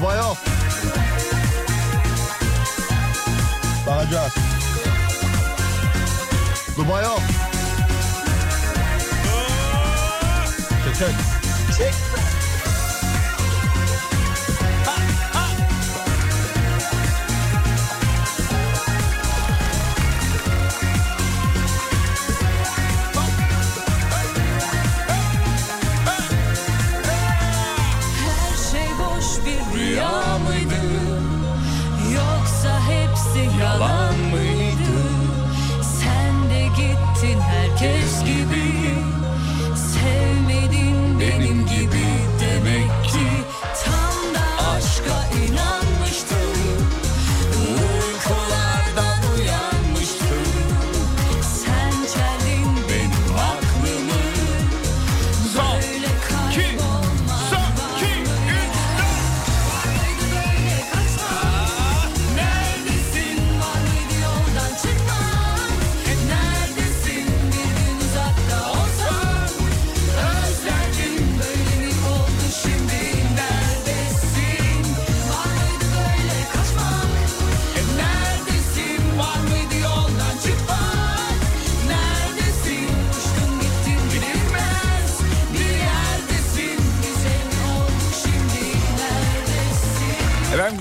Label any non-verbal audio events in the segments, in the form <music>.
Voyons. Barajas. Go voyons. Check. rüya mıydı? Yoksa hepsi yalan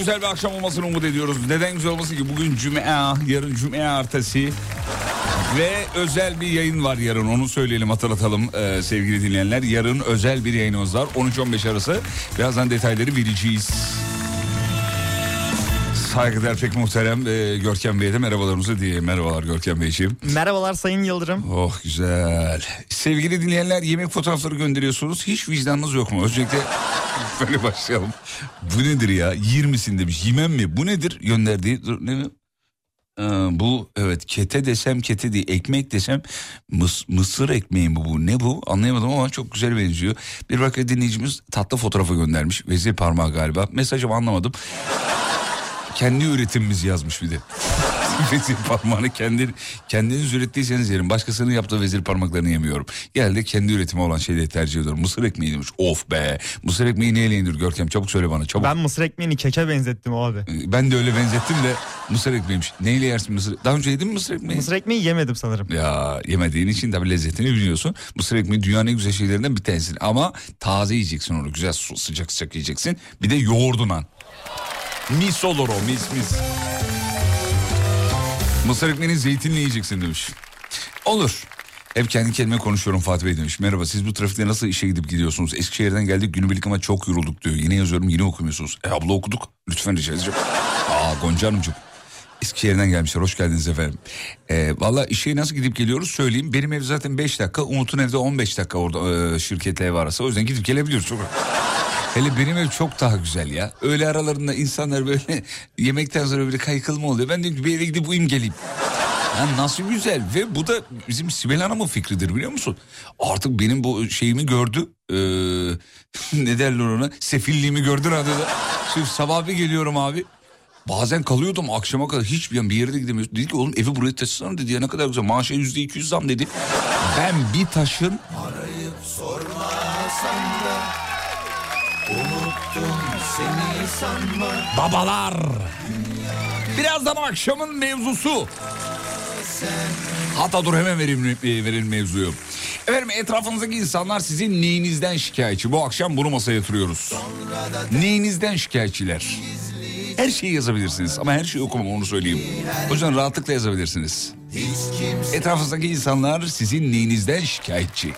güzel bir akşam olmasını umut ediyoruz. Neden güzel olmasın ki? Bugün Cuma, ah, yarın Cuma ertesi. Ve özel bir yayın var yarın onu söyleyelim hatırlatalım ee, sevgili dinleyenler. Yarın özel bir yayınımız var 13-15 arası. Birazdan detayları vereceğiz. Saygıdeğer pek muhterem ee, Görkem Bey'e de merhabalarımızı diye Merhabalar Görkem Beyciğim. Merhabalar Sayın Yıldırım. Oh güzel. Sevgili dinleyenler yemek fotoğrafları gönderiyorsunuz. Hiç vicdanınız yok mu? Özellikle Böyle başlayalım. Bu nedir ya? 20'sin demiş. Yemem mi? Bu nedir? Gönderdiği dur, ne mi? Ee, bu evet kete desem kete değil ekmek desem mıs, mısır ekmeği mi bu ne bu anlayamadım ama çok güzel benziyor. Bir bak dinleyicimiz tatlı fotoğrafı göndermiş vezir parmağı galiba mesajımı anlamadım. Kendi üretimimiz yazmış bir de. <laughs> vezir parmağını kendi, kendiniz ürettiyseniz yerim. Başkasının yaptığı vezir parmaklarını yemiyorum. Genelde kendi üretimi olan şeyleri tercih ediyorum. Mısır ekmeği demiş. Of be. Mısır ekmeği neyle yenir Görkem? Çabuk söyle bana çabuk. Ben mısır ekmeğini keke benzettim abi. Ben de öyle benzettim de mısır ekmeğiymiş. Neyle yersin mısır? Daha önce yedin mi mısır ekmeği? Mısır ekmeği yemedim sanırım. Ya yemediğin için tabii lezzetini biliyorsun. Mısır ekmeği dünyanın en güzel şeylerinden bir tanesi. Ama taze yiyeceksin onu. Güzel sıcak sıcak yiyeceksin. Bir de yoğurduna. Mis olur o mis mis. Mısır ekmeğini zeytinle yiyeceksin demiş. Olur. Hep kendi kendime konuşuyorum Fatih Bey demiş. Merhaba siz bu trafikte nasıl işe gidip gidiyorsunuz? Eskişehir'den geldik günübirlik ama çok yorulduk diyor. Yine yazıyorum yine okumuyorsunuz. E abla okuduk. Lütfen rica edeceğim. Aa Gonca Hanımcığım. Eskişehir'den gelmişler. Hoş geldiniz efendim. Ee, Valla işe nasıl gidip geliyoruz söyleyeyim. Benim ev zaten 5 dakika. Umut'un evde 15 dakika orada e, şirketle ev arası. O yüzden gidip gelebiliyoruz. Hele benim ev çok daha güzel ya. Öğle aralarında insanlar böyle <laughs> yemekten sonra böyle kaykılma oluyor. Ben diyorum ki bir eve gidip uyum geleyim. Ya nasıl güzel ve bu da bizim Sibel Hanım'ın fikridir biliyor musun? Artık benim bu şeyimi gördü. Ee, <laughs> ne derler ona? Sefilliğimi gördü radyoda. Şimdi sabah bir geliyorum abi. Bazen kalıyordum akşama kadar hiçbir bir yere de gidemiyorsun. Dedi ki oğlum evi buraya taşısana dedi ya ne kadar güzel. Maaşa yüzde iki yüz zam dedi. Ben bir taşın... Babalar. Birazdan akşamın mevzusu. Hatta dur hemen vereyim, e, verelim mevzuyu. Efendim etrafınızdaki insanlar sizin neyinizden şikayetçi? Bu akşam bunu masaya yatırıyoruz. Neyinizden şikayetçiler? Her şeyi yazabilirsiniz ama her şeyi okumam onu söyleyeyim. O yüzden rahatlıkla yazabilirsiniz. Etrafınızdaki insanlar sizin neyinizden şikayetçi?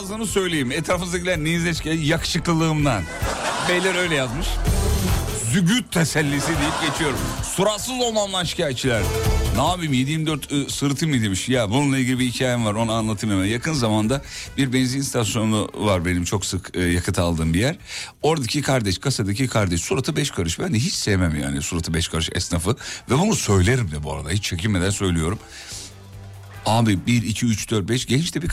Yazdığını söyleyeyim. Etrafınızdakiler neyinize şikayet? Yakışıklılığımdan. Beyler öyle yazmış. Zügüt tesellisi deyip geçiyorum. Suratsız olmamdan şikayetçiler. Ne yapayım 724 ı, sırtım mı demiş. Ya bununla ilgili bir hikayem var onu anlatayım hemen. Yakın zamanda bir benzin istasyonu var benim çok sık e, yakıt aldığım bir yer. Oradaki kardeş kasadaki kardeş suratı beş karış. Ben de hiç sevmem yani suratı beş karış esnafı. Ve bunu söylerim de bu arada hiç çekinmeden söylüyorum. Abi 1, 2, 3, 4, 5 genç de bir.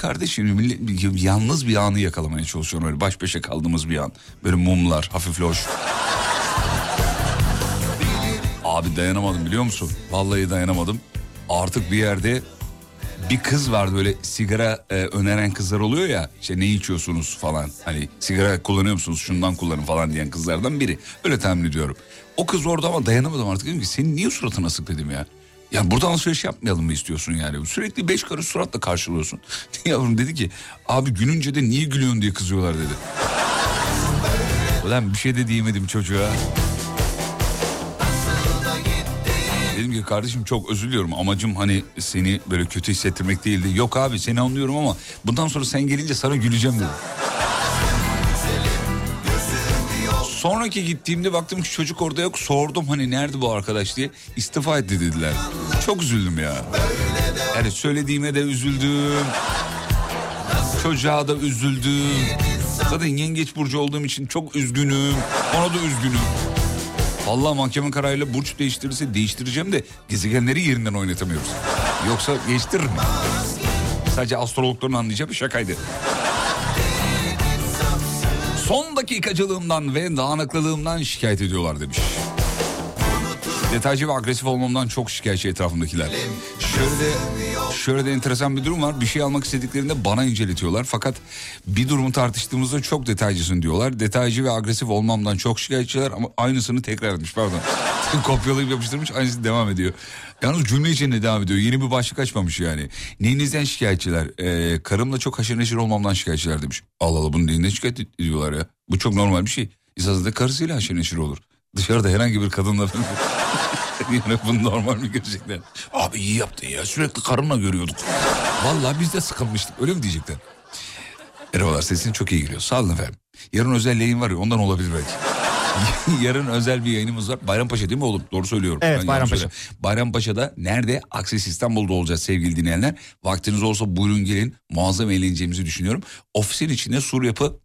Millet- Yalnız bir anı yakalamaya çalışıyorum öyle baş başa kaldığımız bir an. Böyle mumlar hafif loş. Abi dayanamadım biliyor musun? Vallahi dayanamadım. Artık bir yerde bir kız vardı böyle sigara e, öneren kızlar oluyor ya işte ne içiyorsunuz falan hani sigara kullanıyor musunuz şundan kullanın falan diyen kızlardan biri öyle tahmin ediyorum. O kız orada ama dayanamadım artık dedim ki senin niye suratın asık dedim ya. Ya burada alışveriş yapmayalım mı istiyorsun yani? Sürekli beş karış suratla karşılıyorsun. <laughs> Yavrum dedi ki abi gülünce de niye gülüyorsun diye kızıyorlar dedi. Ulan bir şey de diyemedim çocuğa. Dedim ki kardeşim çok özür diliyorum amacım hani seni böyle kötü hissettirmek değildi. Yok abi seni anlıyorum ama bundan sonra sen gelince sana güleceğim dedim. Sonraki gittiğimde baktım ki çocuk orada yok. Sordum hani nerede bu arkadaş diye. İstifa etti dediler. Çok üzüldüm ya. Yani söylediğime de üzüldüm. Çocuğa da üzüldüm. Zaten yengeç burcu olduğum için çok üzgünüm. Ona da üzgünüm. Vallahi mahkeme kararıyla burç değiştirirse değiştireceğim de gezegenleri yerinden oynatamıyoruz. Yoksa değiştiririm. Sadece astrologların anlayacağı bir şakaydı. Son dakikacılığımdan ve dağınıklılığımdan şikayet ediyorlar demiş. Detaycı ve agresif olmamdan çok şikayetçi etrafımdakiler. Şöyle şöyle de enteresan bir durum var. Bir şey almak istediklerinde bana inceletiyorlar. Fakat bir durumu tartıştığımızda çok detaycısın diyorlar. Detaycı ve agresif olmamdan çok şikayetçiler ama aynısını tekrar etmiş pardon. <laughs> Kopyalayıp yapıştırmış aynısı devam ediyor. Yalnız cümle içinde devam ediyor. Yeni bir başlık açmamış yani. Neyinizden şikayetçiler? Ee, karımla çok haşır neşir olmamdan şikayetçiler demiş. Allah Allah bunu neyinden şikayet ediyorlar ya? Bu çok normal bir şey. İsasında karısıyla haşır neşir olur. Dışarıda herhangi bir kadınla <laughs> <laughs> yani bunu normal mi görecekler? Abi iyi yaptın ya sürekli karınla görüyorduk. Vallahi biz de sıkılmıştık öyle mi diyecekler? Merhabalar sesin çok iyi geliyor sağ olun efendim. Yarın özel yayın var ya ondan olabilir belki. <laughs> Yarın özel bir yayınımız var. Bayrampaşa değil mi oğlum? Doğru söylüyorum. Evet, Ben Bayrampaşa. Bayrampaşa'da nerede? Akses İstanbul'da olacağız sevgili dinleyenler. Vaktiniz olsa buyurun gelin. Muazzam eğleneceğimizi düşünüyorum. Ofisin içinde sur yapı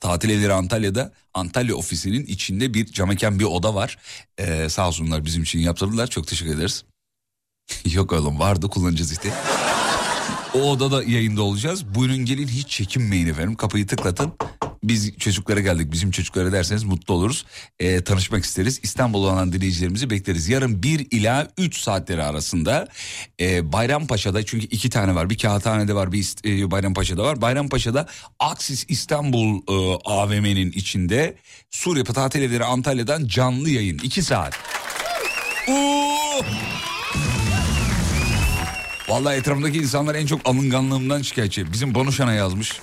Tatil evleri Antalya'da Antalya ofisinin içinde bir camekan bir oda var. Ee, sağ olsunlar bizim için yaptırdılar. Çok teşekkür ederiz. <laughs> Yok oğlum vardı kullanacağız işte. O odada yayında olacağız. Buyurun gelin hiç çekinmeyin efendim. Kapıyı tıklatın. Biz çocuklara geldik. Bizim çocuklara derseniz mutlu oluruz. Ee, tanışmak isteriz. İstanbul'da olan dinleyicilerimizi bekleriz. Yarın 1 ila 3 saatleri arasında e, Bayrampaşa'da çünkü iki tane var. Bir Kağıthane'de var bir e, Bayrampaşa'da var. Bayrampaşa'da Aksis İstanbul e, AVM'nin içinde Sur Yapı Tatil Antalya'dan canlı yayın. 2 saat. Oo! Vallahi etrafımdaki insanlar en çok alınganlığımdan şikayetçi. Bizim Bonuşan'a yazmış.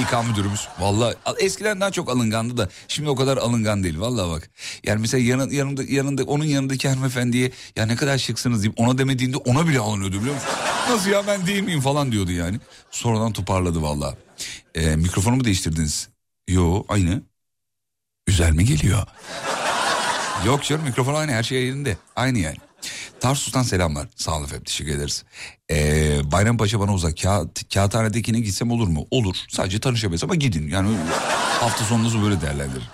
İK müdürümüz. Vallahi eskiden daha çok alıngandı da şimdi o kadar alıngan değil. Vallahi bak. Yani mesela yanı, yanında, yanında onun yanındaki hanımefendiye ya ne kadar şıksınız deyip ona demediğinde ona bile alınıyordu biliyor musun? Nasıl ya ben değil miyim falan diyordu yani. Sonradan toparladı vallahi. Ee, mikrofonu mu değiştirdiniz? Yo aynı. Güzel mi geliyor? Yok canım mikrofon aynı her şey yerinde. Aynı yani. Tarsus'tan selamlar. Sağ olun efendim teşekkür ederiz. Ee, Bayrampaşa bana uzak. Kağıt, kağıthanedekine gitsem olur mu? Olur. Sadece tanışamayız ama gidin. Yani hafta sonunuzu böyle değerlendirin.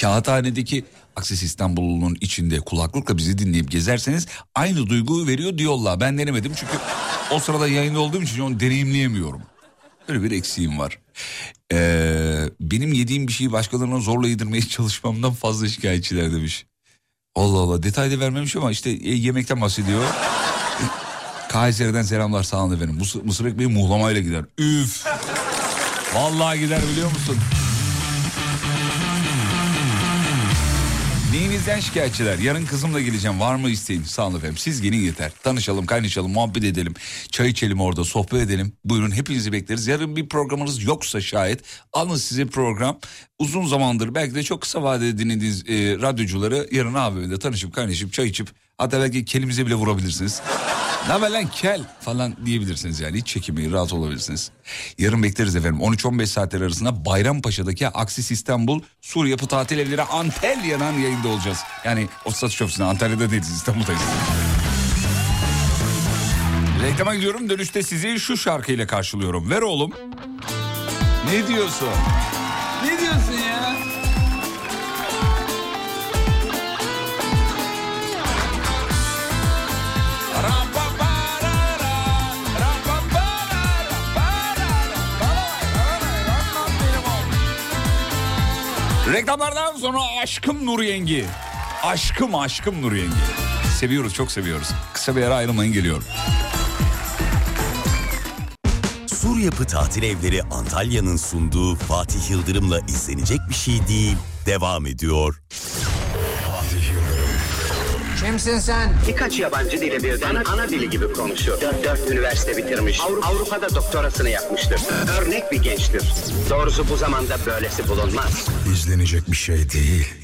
Kağıthanedeki Akses İstanbul'un içinde kulaklıkla bizi dinleyip gezerseniz aynı duyguyu veriyor diyorlar. Ben denemedim çünkü o sırada yayında olduğum için onu deneyimleyemiyorum. Öyle bir eksiğim var. Ee, benim yediğim bir şeyi başkalarına zorla yedirmeye çalışmamdan fazla şikayetçiler demiş. Allah Allah detayda vermemiş ama işte e, yemekten bahsediyor. <laughs> Kayseri'den selamlar sağ olun efendim. Mısır, mısır ekmeği muhlamayla gider. Üf. Vallahi gider biliyor musun? Neyinizden şikayetçiler? Yarın kızımla geleceğim. Var mı isteğin? Sağ olun efendim. Siz gelin yeter. Tanışalım, kaynaşalım, muhabbet edelim. Çay içelim orada, sohbet edelim. Buyurun hepinizi bekleriz. Yarın bir programınız yoksa şayet alın size program. Uzun zamandır belki de çok kısa vadede dinlediğiniz e, radyocuları yarın AVM'de tanışıp kaynaşıp çay içip hatta belki kelimize bile vurabilirsiniz. Ne haber lan kel falan diyebilirsiniz yani hiç çekinmeyin rahat olabilirsiniz. Yarın bekleriz efendim 13-15 saatler arasında Bayrampaşa'daki Aksis İstanbul Sur Yapı Tatil Evleri Antalya'dan yayında olacağız. Yani o satış ofisinde Antalya'da değiliz İstanbul'dayız. Reklama gidiyorum dönüşte sizi şu şarkıyla karşılıyorum. Ver oğlum. Ne diyorsun? Ne diyorsun Reklamlardan sonra aşkım Nur Yengi. Aşkım aşkım Nur Yengi. Seviyoruz çok seviyoruz. Kısa bir ara ayrılmayın geliyor. Sur Yapı Tatil Evleri Antalya'nın sunduğu Fatih Yıldırım'la izlenecek bir şey değil. Devam ediyor. Kimsin sen? Birkaç yabancı dili birden ana dili gibi konuşuyor. Dört, dört üniversite bitirmiş. Avru- Avrupa'da doktorasını yapmıştır. Örnek bir gençtir. Doğrusu bu zamanda böylesi bulunmaz. İzlenecek bir şey değil.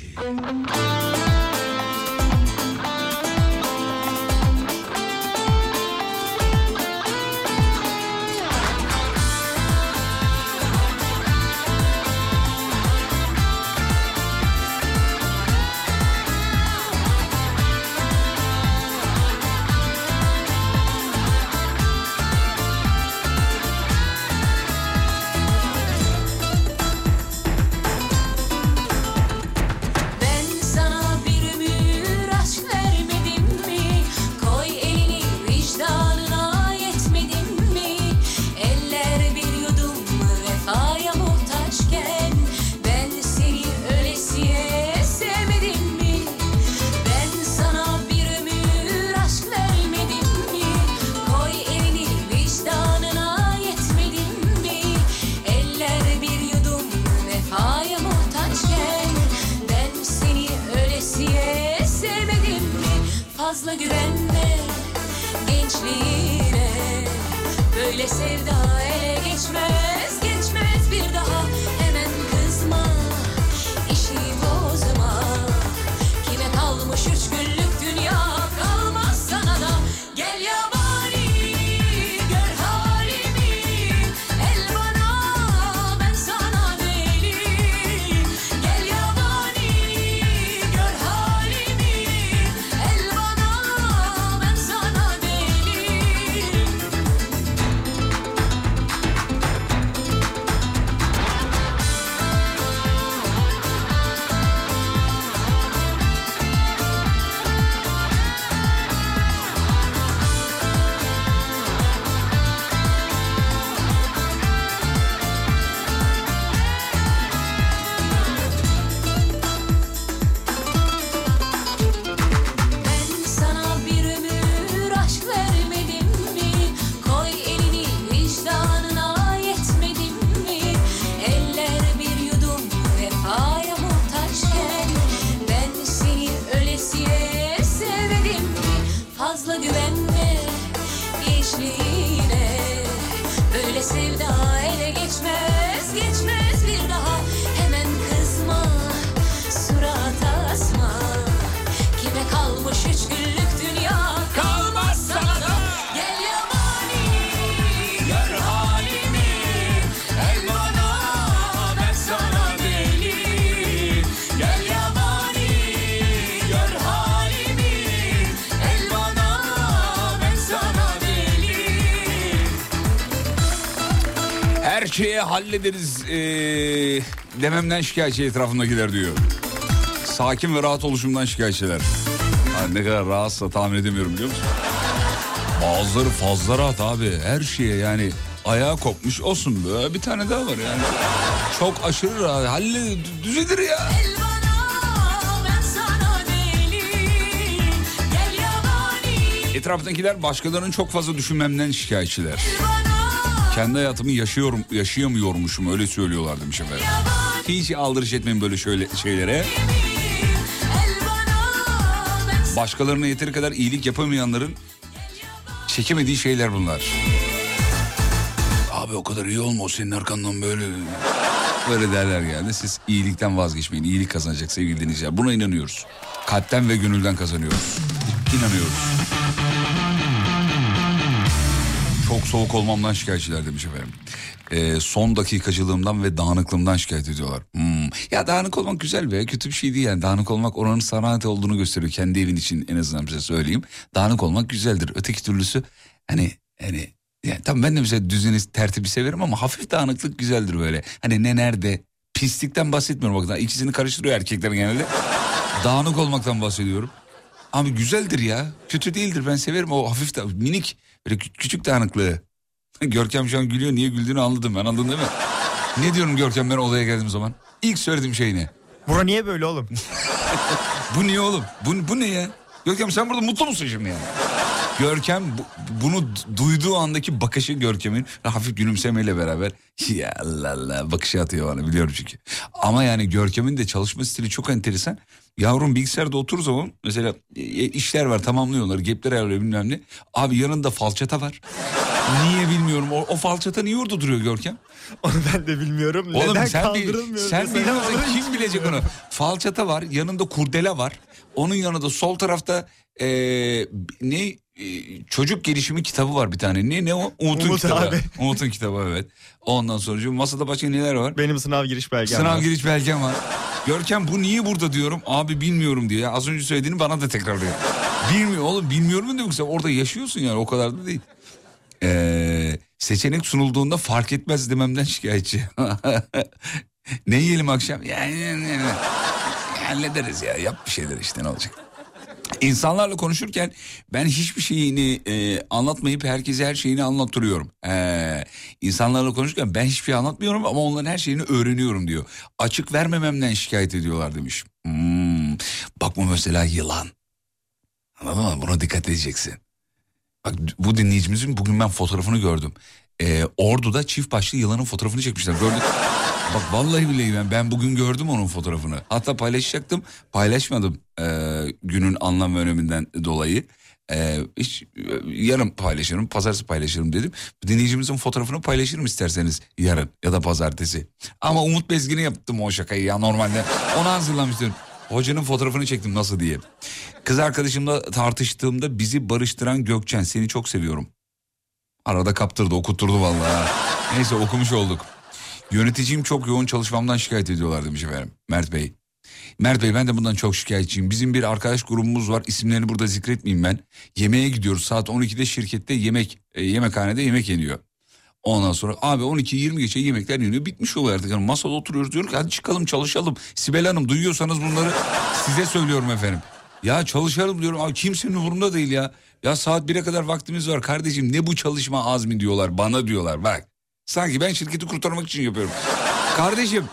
Sevda hallederiz ee, dememden şikayetçi etrafındakiler diyor. Sakin ve rahat oluşumdan şikayetçiler. Ha, ne kadar rahatsa tahmin edemiyorum biliyor musun? Bazıları fazla rahat abi. Her şeye yani ayağı kopmuş olsun böyle bir tane daha var yani. Çok aşırı rahat. Halle düzelir ya. Etrafındakiler başkalarının çok fazla düşünmemden şikayetçiler. bana Kendi hayatımı yaşıyorum, yaşayamıyormuşum öyle söylüyorlar demiş efendim. Hiç aldırış etmeyin böyle şöyle şeylere. Başkalarına yeteri kadar iyilik yapamayanların çekemediği şeyler bunlar. Abi o kadar iyi olma o senin arkandan böyle... Böyle derler yani. Siz iyilikten vazgeçmeyin. İyilik kazanacak sevgili dinleyiciler. Buna inanıyoruz. Kalpten ve gönülden kazanıyoruz. İnanıyoruz. Çok soğuk olmamdan şikayetçiler demiş efendim. Ee, son dakikacılığımdan ve dağınıklığımdan şikayet ediyorlar. Hmm. Ya dağınık olmak güzel be kötü bir şey değil yani. Dağınık olmak oranın sanat olduğunu gösteriyor. Kendi evin için en azından size söyleyeyim. Dağınık olmak güzeldir. Öteki türlüsü hani hani yani tamam ben de mesela düzeni tertibi severim ama hafif dağınıklık güzeldir böyle. Hani ne nerede pislikten bahsetmiyorum bak ikisini karıştırıyor erkekler genelde. Dağınık olmaktan bahsediyorum. Abi güzeldir ya. Kötü değildir ben severim o hafif da minik böyle kü- küçük dağınıklığı. <laughs> Görkem şu an gülüyor niye güldüğünü anladım ben anladın değil mi? ne diyorum Görkem ben odaya geldiğim zaman? İlk söylediğim şey ne? Bura niye böyle oğlum? <laughs> Bu niye oğlum? Bu, bu ne ya? Görkem sen burada mutlu musun şimdi yani? Görkem bu- bunu duyduğu andaki bakışı Görkem'in hafif gülümsemeyle beraber ya Allah Allah bakışı atıyor bana biliyorum çünkü. Ama yani Görkem'in de çalışma stili çok enteresan. Yavrum bilgisayarda otur zaman mesela e, işler var tamamlıyorlar gepler ayarlıyor bilmem ne. Abi yanında falçata var. Niye bilmiyorum o, o falçata niye orada duruyor Görkem? <laughs> Onu ben de bilmiyorum. Oğlum Neden sen bir, sen hiç kim bilecek onu. Falçata var yanında kurdele var. Onun yanında sol tarafta e, ne e, çocuk gelişimi kitabı var bir tane. Ne ne o? Umut'un Umut kitabı. abi. <laughs> Umut'un kitabı evet. Ondan sonra masada başka neler var? Benim sınav giriş belgem Sınav var. giriş belgem var. Görkem bu niye burada diyorum. Abi bilmiyorum diye. Az önce söylediğini bana da tekrarlıyor. Bilmiyor oğlum bilmiyorum mu demek sen orada yaşıyorsun yani o kadar da değil. Ee, seçenek sunulduğunda fark etmez dememden şikayetçi. <laughs> ne yiyelim akşam? Yani, yani, yani. hallederiz ya yap bir şeyler işte ne olacak. İnsanlarla konuşurken ben hiçbir şeyini e, anlatmayıp herkese her şeyini anlattırıyorum. Ee, insanlarla konuşurken ben hiçbir şey anlatmıyorum ama onların her şeyini öğreniyorum diyor. Açık vermememden şikayet ediyorlar demiş. Hmm, bak bu mesela yılan. Anladın mı? Buna dikkat edeceksin. Bak bu dinleyicimizin bugün ben fotoğrafını gördüm. Ee, Ordu'da çift başlı yılanın fotoğrafını çekmişler. Gördük. Bak vallahi billahi ben, ben bugün gördüm onun fotoğrafını. Hatta paylaşacaktım. Paylaşmadım ee, günün anlam ve öneminden dolayı. Ee, hiç, e, yarın paylaşırım, pazartesi paylaşırım dedim. Dinleyicimizin fotoğrafını paylaşırım isterseniz yarın ya da pazartesi. Ama Umut Bezgin'e yaptım o şakayı ya normalde. Onu hazırlamıştım. Hocanın fotoğrafını çektim nasıl diye. Kız arkadaşımla tartıştığımda bizi barıştıran Gökçen seni çok seviyorum. Arada kaptırdı okutturdu vallahi. Neyse okumuş olduk. Yöneticim çok yoğun çalışmamdan şikayet ediyorlar demiş efendim Mert Bey. Mert Bey ben de bundan çok şikayetçiyim. Bizim bir arkadaş grubumuz var. İsimlerini burada zikretmeyeyim ben. Yemeğe gidiyoruz. Saat 12'de şirkette yemek, e, yemekhanede yemek yeniyor. Ondan sonra abi 12-20 geçe yemekler yeniyor. Bitmiş oluyor artık. Yani masada oturuyoruz diyoruz ki hadi çıkalım çalışalım. Sibel Hanım duyuyorsanız bunları size söylüyorum efendim. Ya çalışalım diyorum. Abi kimsenin umurunda değil ya. Ya saat 1'e kadar vaktimiz var kardeşim. Ne bu çalışma azmi diyorlar. Bana diyorlar bak. Sanki ben şirketi kurtarmak için yapıyorum. kardeşim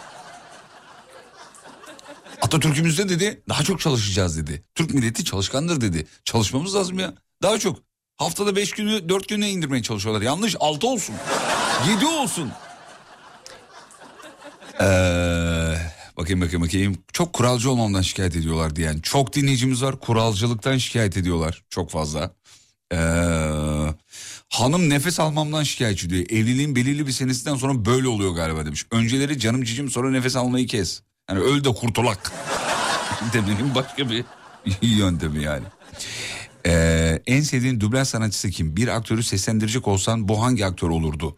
Atatürk'ümüzde dedi daha çok çalışacağız dedi. Türk milleti çalışkandır dedi. Çalışmamız lazım ya. Daha çok. Haftada beş günü dört güne indirmeye çalışıyorlar. Yanlış altı olsun. Yedi olsun. Ee, bakayım bakayım bakayım. Çok kuralcı olmamdan şikayet ediyorlar diyen. Çok dinleyicimiz var. Kuralcılıktan şikayet ediyorlar. Çok fazla. Ee, hanım nefes almamdan şikayetçi diyor. Evliliğin belirli bir senesinden sonra böyle oluyor galiba demiş. Önceleri canım cicim sonra nefes almayı kes. Yani öl de kurtulak. <laughs> Demenin başka bir <laughs> yöntemi yani. Ee, en sevdiğin dublaj sanatçısı kim? Bir aktörü seslendirecek olsan bu hangi aktör olurdu?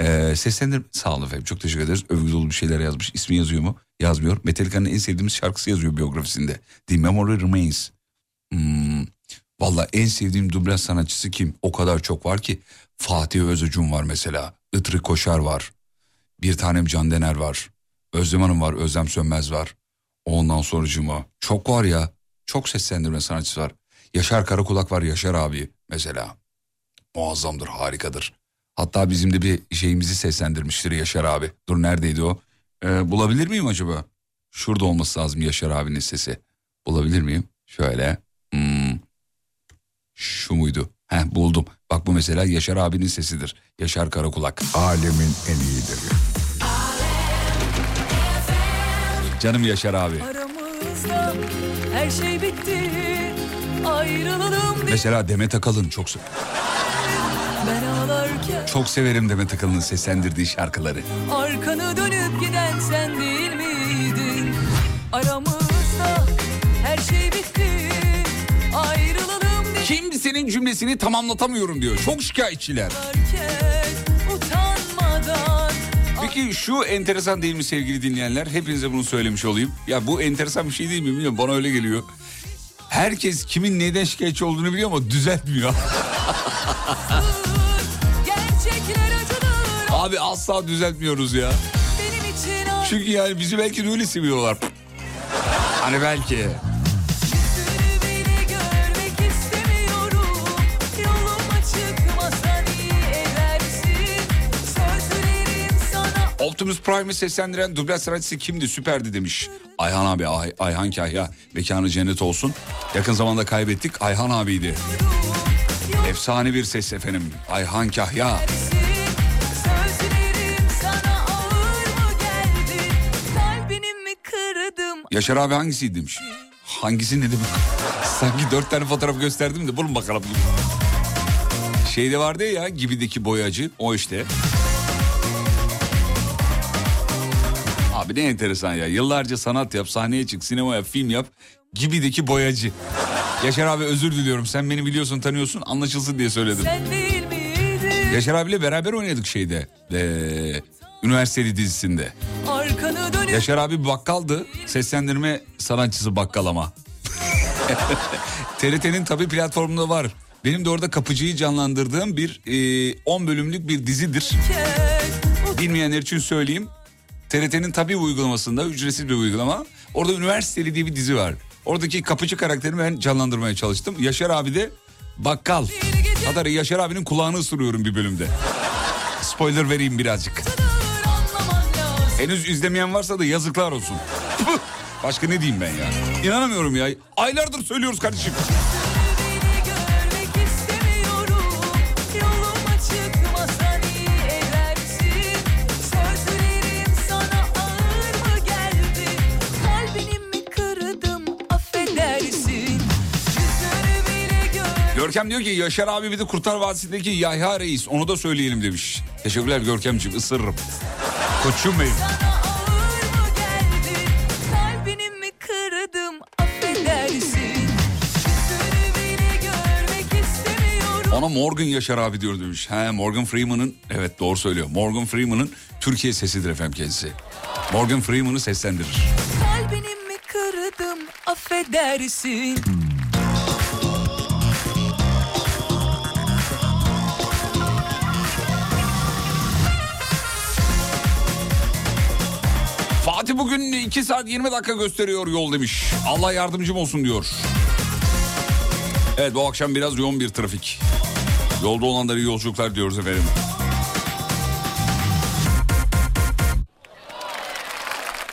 Ee, seslendir... Sağ olun efendim çok teşekkür ederiz. Övgü dolu bir şeyler yazmış. İsmi yazıyor mu? Yazmıyor. Metallica'nın en sevdiğimiz şarkısı yazıyor biyografisinde. The Memory Remains. Hmm. Valla en sevdiğim dublaj sanatçısı kim? O kadar çok var ki. Fatih Özocun var mesela. Itri Koşar var. Bir tanem Can Dener var. Özlem Hanım var. Özlem Sönmez var. Ondan sonucuma. Çok var ya. Çok seslendirme sanatçısı var. Yaşar Karakulak var. Yaşar abi mesela. Muazzamdır, harikadır. Hatta bizim de bir şeyimizi seslendirmiştir Yaşar abi. Dur neredeydi o? Ee, bulabilir miyim acaba? Şurada olması lazım Yaşar abinin sesi. Bulabilir miyim? Şöyle. Hmm. Şu muydu? Heh buldum. Bak bu mesela Yaşar abinin sesidir. Yaşar Karakulak. Alemin en iyileri. Canım Yaşar abi. Aramızda her şey bitti. Ayrılalım Mesela Demet Akalın çok se- ben ağlarken çok severim Demet Akalın'ın seslendirdiği şarkıları. arkanı dönüp giden sen değil miydin? Aramızda her şey bitti. Ayrılalım diye Kimsenin cümlesini tamamlatamıyorum diyor. Çok şikayetçiler. Utanmadan Peki şu enteresan değil mi sevgili dinleyenler? Hepinize bunu söylemiş olayım. Ya bu enteresan bir şey değil mi bilmiyorum. Bana öyle geliyor. Herkes kimin neden şikayetçi olduğunu biliyor ama düzeltmiyor. Abi asla düzeltmiyoruz ya. Çünkü yani bizi belki de öyle seviyorlar. Hani belki. Optimus Prime'i seslendiren dublaj sanatçısı kimdi? Süperdi demiş. Ayhan abi, Ay- Ayhan Kahya. Mekanı cennet olsun. Yakın zamanda kaybettik. Ayhan abiydi. Efsane bir ses efendim. Ayhan Kahya. Yaşar abi hangisiydi demiş. Hangisi ne demek? <laughs> Sanki dört tane fotoğraf gösterdim de bulun bakalım. Şeyde vardı ya gibideki boyacı o işte. Abi ne enteresan ya. Yıllarca sanat yap, sahneye çık, sinema yap, film yap. Gibideki boyacı. Yaşar abi özür diliyorum. Sen beni biliyorsun, tanıyorsun. Anlaşılsın diye söyledim. Sen değil miydin? Yaşar abiyle beraber oynadık şeyde. Ee, üniversiteli dizisinde. Yaşar abi bakkaldı. Seslendirme sanatçısı bakkal ama. <laughs> TRT'nin tabii platformunda var. Benim de orada kapıcıyı canlandırdığım bir e, 10 bölümlük bir dizidir. Bilmeyenler için söyleyeyim. TRT'nin tabii uygulamasında ücretsiz bir uygulama. Orada üniversiteli diye bir dizi var. Oradaki kapıcı karakterimi ben canlandırmaya çalıştım. Yaşar abi de bakkal. Hatta Yaşar abinin kulağını ısırıyorum bir bölümde. Spoiler vereyim birazcık. Henüz izlemeyen varsa da yazıklar olsun. <laughs> Başka ne diyeyim ben ya? İnanamıyorum ya. Aylardır söylüyoruz kardeşim. Görkem diyor ki Yaşar abi bir de Kurtlar Vadisi'ndeki Yahya Reis onu da söyleyelim demiş. Teşekkürler Görkemciğim ısırırım. Koçum benim. Ona Morgan Yaşar abi diyor demiş. He Morgan Freeman'ın evet doğru söylüyor. Morgan Freeman'ın Türkiye sesidir efendim kendisi. Morgan Freeman'ı seslendirir. Kalbini mi kırdım affedersin. Fatih bugün 2 saat 20 dakika gösteriyor yol demiş. Allah yardımcım olsun diyor. Evet bu akşam biraz yoğun bir trafik. Yolda olanlara iyi yolculuklar diyoruz efendim.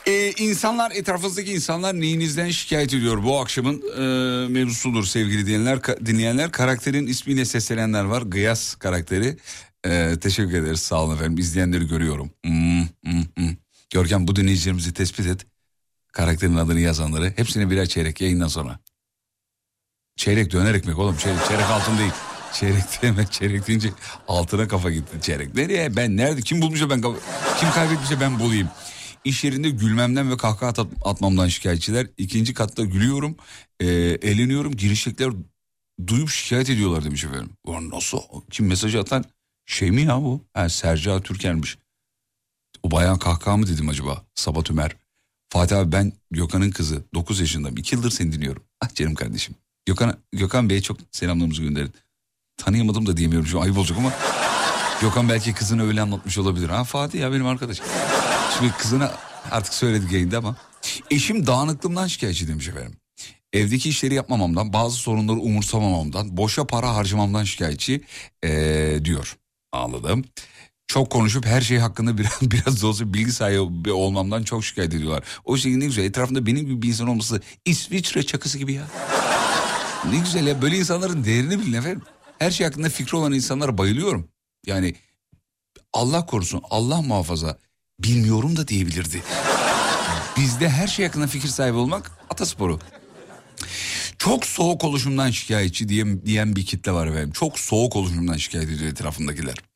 Ee, insanlar etrafınızdaki insanlar neyinizden şikayet ediyor bu akşamın e, mevzusudur sevgili dinleyenler. Dinleyenler karakterin ismiyle seslenenler var. Gıyas karakteri. Ee, teşekkür ederiz sağ olun efendim izleyenleri görüyorum. Hmm, hmm, hmm. Görkem bu dinleyicilerimizi tespit et. Karakterin adını yazanları hepsine birer çeyrek yayından sonra. Çeyrek döner ekmek oğlum çeyrek, çeyrek altın değil. Çeyrek demek çeyrek deyince altına kafa gitti çeyrek. Nereye ben nerede kim bulmuşsa ben kim kaybetmişse ben bulayım. İş yerinde gülmemden ve kahkaha at- atmamdan şikayetçiler. İkinci katta gülüyorum, e, eğleniyorum. Girişekler duyup şikayet ediyorlar demiş efendim. Ulan nasıl? Kim mesajı atan şey mi ya bu? Ha, Serca Türker'miş. O bayan kahkaha mı dedim acaba? Sabat Ömer. Fatih abi ben Gökhan'ın kızı. 9 yaşındayım. 2 yıldır seni dinliyorum. Ah canım kardeşim. Gökhan, Gökhan Bey'e çok selamlarımızı gönderin. Tanıyamadım da diyemiyorum şu ayıp olacak ama. Gökhan belki kızını öyle anlatmış olabilir. Ha Fatih ya benim arkadaşım. Şimdi kızına artık söyledik yayında ama. Eşim dağınıklığımdan şikayetçi demiş efendim. Evdeki işleri yapmamamdan, bazı sorunları umursamamamdan, boşa para harcamamdan şikayetçi ee, diyor. Anladım. Çok konuşup her şey hakkında <laughs> biraz, biraz da olsa bilgi sahibi olmamdan çok şikayet ediyorlar. O şekilde ne güzel etrafında benim gibi bir insan olması İsviçre çakısı gibi ya. Ne güzel ya böyle insanların değerini bilin efendim. Her şey hakkında fikri olan insanlara bayılıyorum. Yani Allah korusun Allah muhafaza bilmiyorum da diyebilirdi. Bizde her şey hakkında fikir sahibi olmak atasporu. Çok soğuk oluşumdan şikayetçi diye, diyen bir kitle var efendim. Çok soğuk oluşumdan şikayet ediyor etrafındakiler.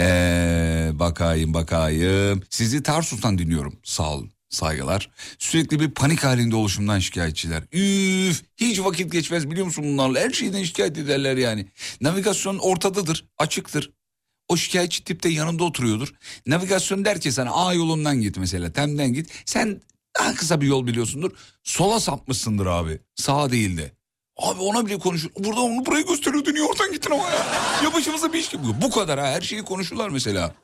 Ee, bakayım bakayım. Sizi Tarsus'tan dinliyorum. Sağ olun. Saygılar. Sürekli bir panik halinde oluşumdan şikayetçiler. Üf, hiç vakit geçmez biliyor musun bunlarla? Her şeyden şikayet ederler yani. Navigasyon ortadadır, açıktır. O şikayetçi tip de yanında oturuyordur. Navigasyon der ki sana A yolundan git mesela. Tem'den git. Sen daha kısa bir yol biliyorsundur. Sola sapmışsındır abi. Sağa değil de. Abi ona bile konuşur. Burada onu buraya gösteriyordu. Niye oradan gittin ama ya? Ya başımıza bir iş gibi. Bu kadar ha. Her şeyi konuşurlar mesela.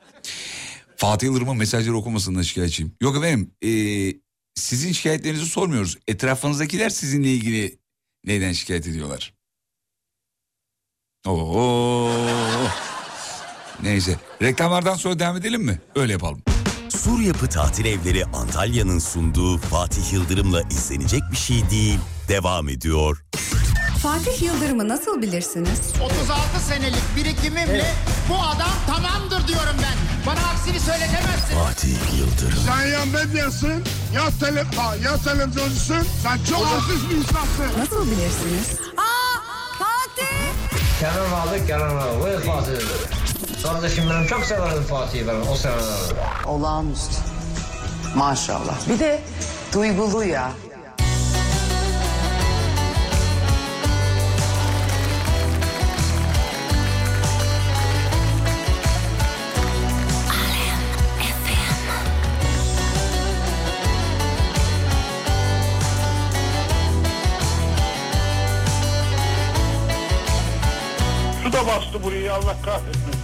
Fatih Yıldırım'ın mesajları okumasından şikayetçiyim. Yok efendim. ee, sizin şikayetlerinizi sormuyoruz. Etrafınızdakiler sizinle ilgili neyden şikayet ediyorlar? Oo. Neyse. Reklamlardan sonra devam edelim mi? Öyle yapalım. Sur Yapı Tatil Evleri Antalya'nın sunduğu Fatih Yıldırım'la izlenecek bir şey değil. Devam ediyor. Fatih Yıldırım'ı nasıl bilirsiniz? 36 senelik birikimimle bu adam tamamdır diyorum ben. Bana aksini söyletemezsin. Fatih Yıldırım. Sen ya medyasın ya, tele, ya televizyoncusun. Sen çok artist bir insansın. Nasıl bilirsiniz? Kenan vardı, Kenan vardı. Buyur Fatih dedi. Kardeşim benim çok severim Fatih'i ben o seneler. Olağanüstü. Maşallah. Bir de duygulu ya. Su da bastı burayı Allah kahretmesin.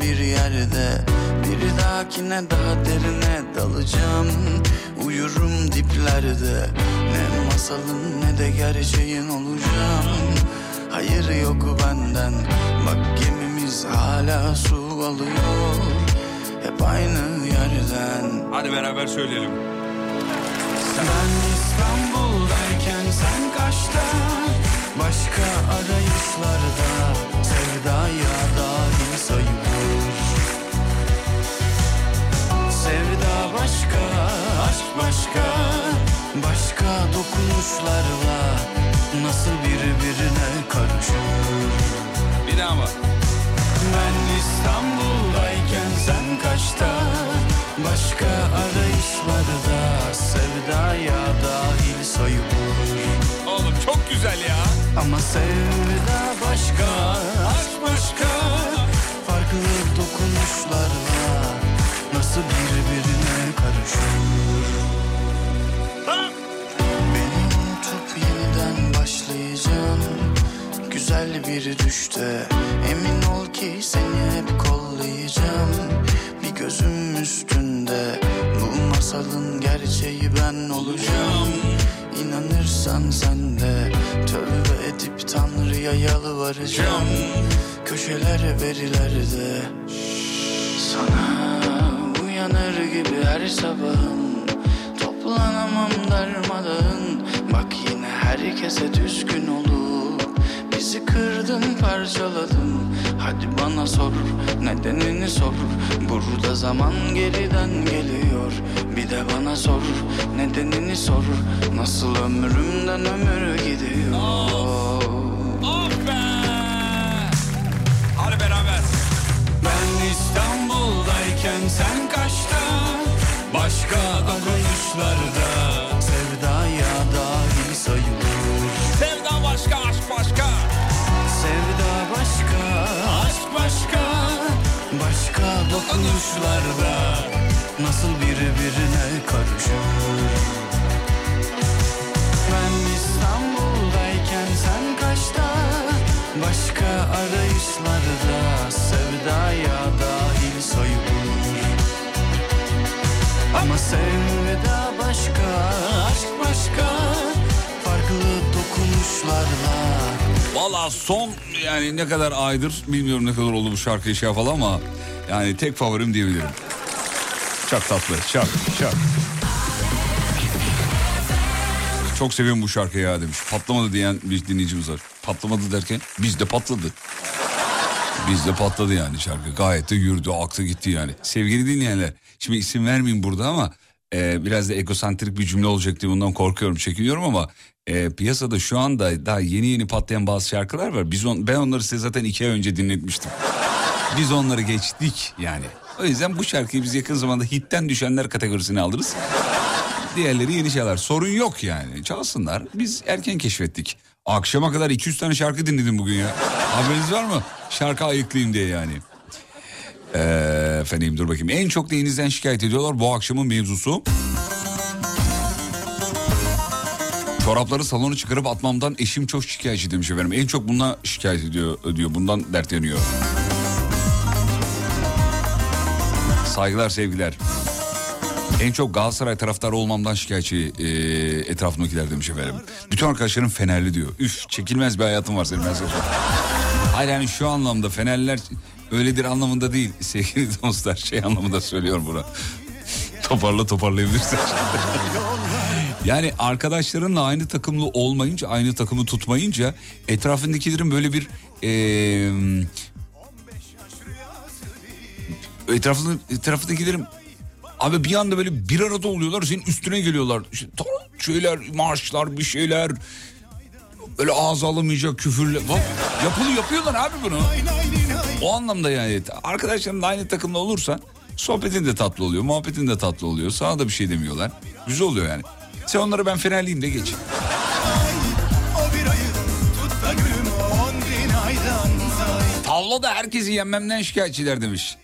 bir yerde. Bir dahakine daha derine dalacağım. Uyurum diplerde. Ne masalın ne de gerçeğin olacağım. Hayır yok benden. Bak gemimiz hala su alıyor. Hep aynı yerden. Hadi beraber söyleyelim. Ben İstanbul'dayken sen kaçta? Başka arayışlarda Sevdaya dahil sayılır başka, aşk başka Başka dokunuşlarla Nasıl birbirine karışır Bir daha mı? Ben İstanbul'dayken sen kaçta Başka arayışlarda Sevdaya dahil sayılır Oğlum çok güzel ya. Ama sevda başka Aşk başka Farklı dokunuşlarla Güzel bir düşte. Emin ol ki seni hep kollayacağım. Bir gözüm üstünde. Bu masalın gerçeği ben olacağım. İnanırsan sen de Tövbe edip Tanrı'ya yalvaracağım. Köşeler verilerde Sana uyanır gibi her sabahım Toplanamam darmadağın. Bak yine herkese düşkün olup Bizi kırdın parçaladın. Hadi bana sor nedenini sor. Burada zaman geriden geliyor. Bir de bana sor nedenini sor. Nasıl ömrümden ömür gidiyor? Of be! Hadi beraber. Ben İstanbul'dayken sen Başka arayışlarda Sevdaya dahil sayılır. Sevda başka, aşk başka. Sevda başka, aşk başka. Başka dokunuşlarda Nasıl birbirine karışır? Ben İstanbul'dayken sen kaçta? Başka arayışlarda Sevdaya sevda başka, aşk başka Farklı dokunuşlarla Valla son yani ne kadar aydır bilmiyorum ne kadar oldu bu şarkıyı şey yapalı ama yani tek favorim diyebilirim. Çok tatlı. Çok çok. Çok seviyorum bu şarkıyı ya demiş. Patlamadı diyen bir dinleyicimiz var. Patlamadı derken bizde patladı. Bizde patladı yani şarkı. Gayet de yürüdü, aktı gitti yani. Sevgili dinleyenler, şimdi isim vermeyeyim burada ama e, biraz da egosantrik bir cümle olacak diye bundan korkuyorum, çekiniyorum ama e, piyasada şu anda daha yeni yeni patlayan bazı şarkılar var. Biz on, ben onları size zaten iki ay önce dinletmiştim. Biz onları geçtik yani. O yüzden bu şarkıyı biz yakın zamanda hitten düşenler kategorisine alırız. Diğerleri yeni şeyler. Sorun yok yani. Çalsınlar. Biz erken keşfettik. Akşama kadar 200 tane şarkı dinledim bugün ya. Haberiniz var mı? Şarkı ayıklayayım diye yani. Ee, efendim dur bakayım. En çok neyinizden şikayet ediyorlar bu akşamın mevzusu? Çorapları salona çıkarıp atmamdan eşim çok şikayetçi demiş efendim. En çok bundan şikayet ediyor, ödüyor. Bundan dertleniyor. Saygılar sevgiler. En çok Galatasaray taraftarı olmamdan şikayetçi e, etrafımdakiler demiş efendim. Bütün arkadaşlarım Fenerli diyor. Üf çekilmez bir hayatım var senin ben. Hayır yani şu anlamda Fenerliler öyledir anlamında değil <laughs> sevgili dostlar. Şey anlamında söylüyorum bunu. Toparla toparlayabilirsin. <laughs> yani arkadaşlarınla aynı takımlı olmayınca, aynı takımı tutmayınca etrafındakilerin böyle bir eee etrafında, etrafındakilerin abi bir anda böyle bir arada oluyorlar senin üstüne geliyorlar. İşte, şeyler marşlar bir şeyler böyle ağza alamayacak küfürler. Bak, yapılı yapıyorlar abi bunu. O anlamda yani arkadaşlarınla aynı takımda olursan sohbetin de tatlı oluyor, muhabbetin de tatlı oluyor. Sana da bir şey demiyorlar. Güzel oluyor yani. Sen onları ben Fenerliyim de geç. Tut da herkesi yenmemden şikayetçiler demiş.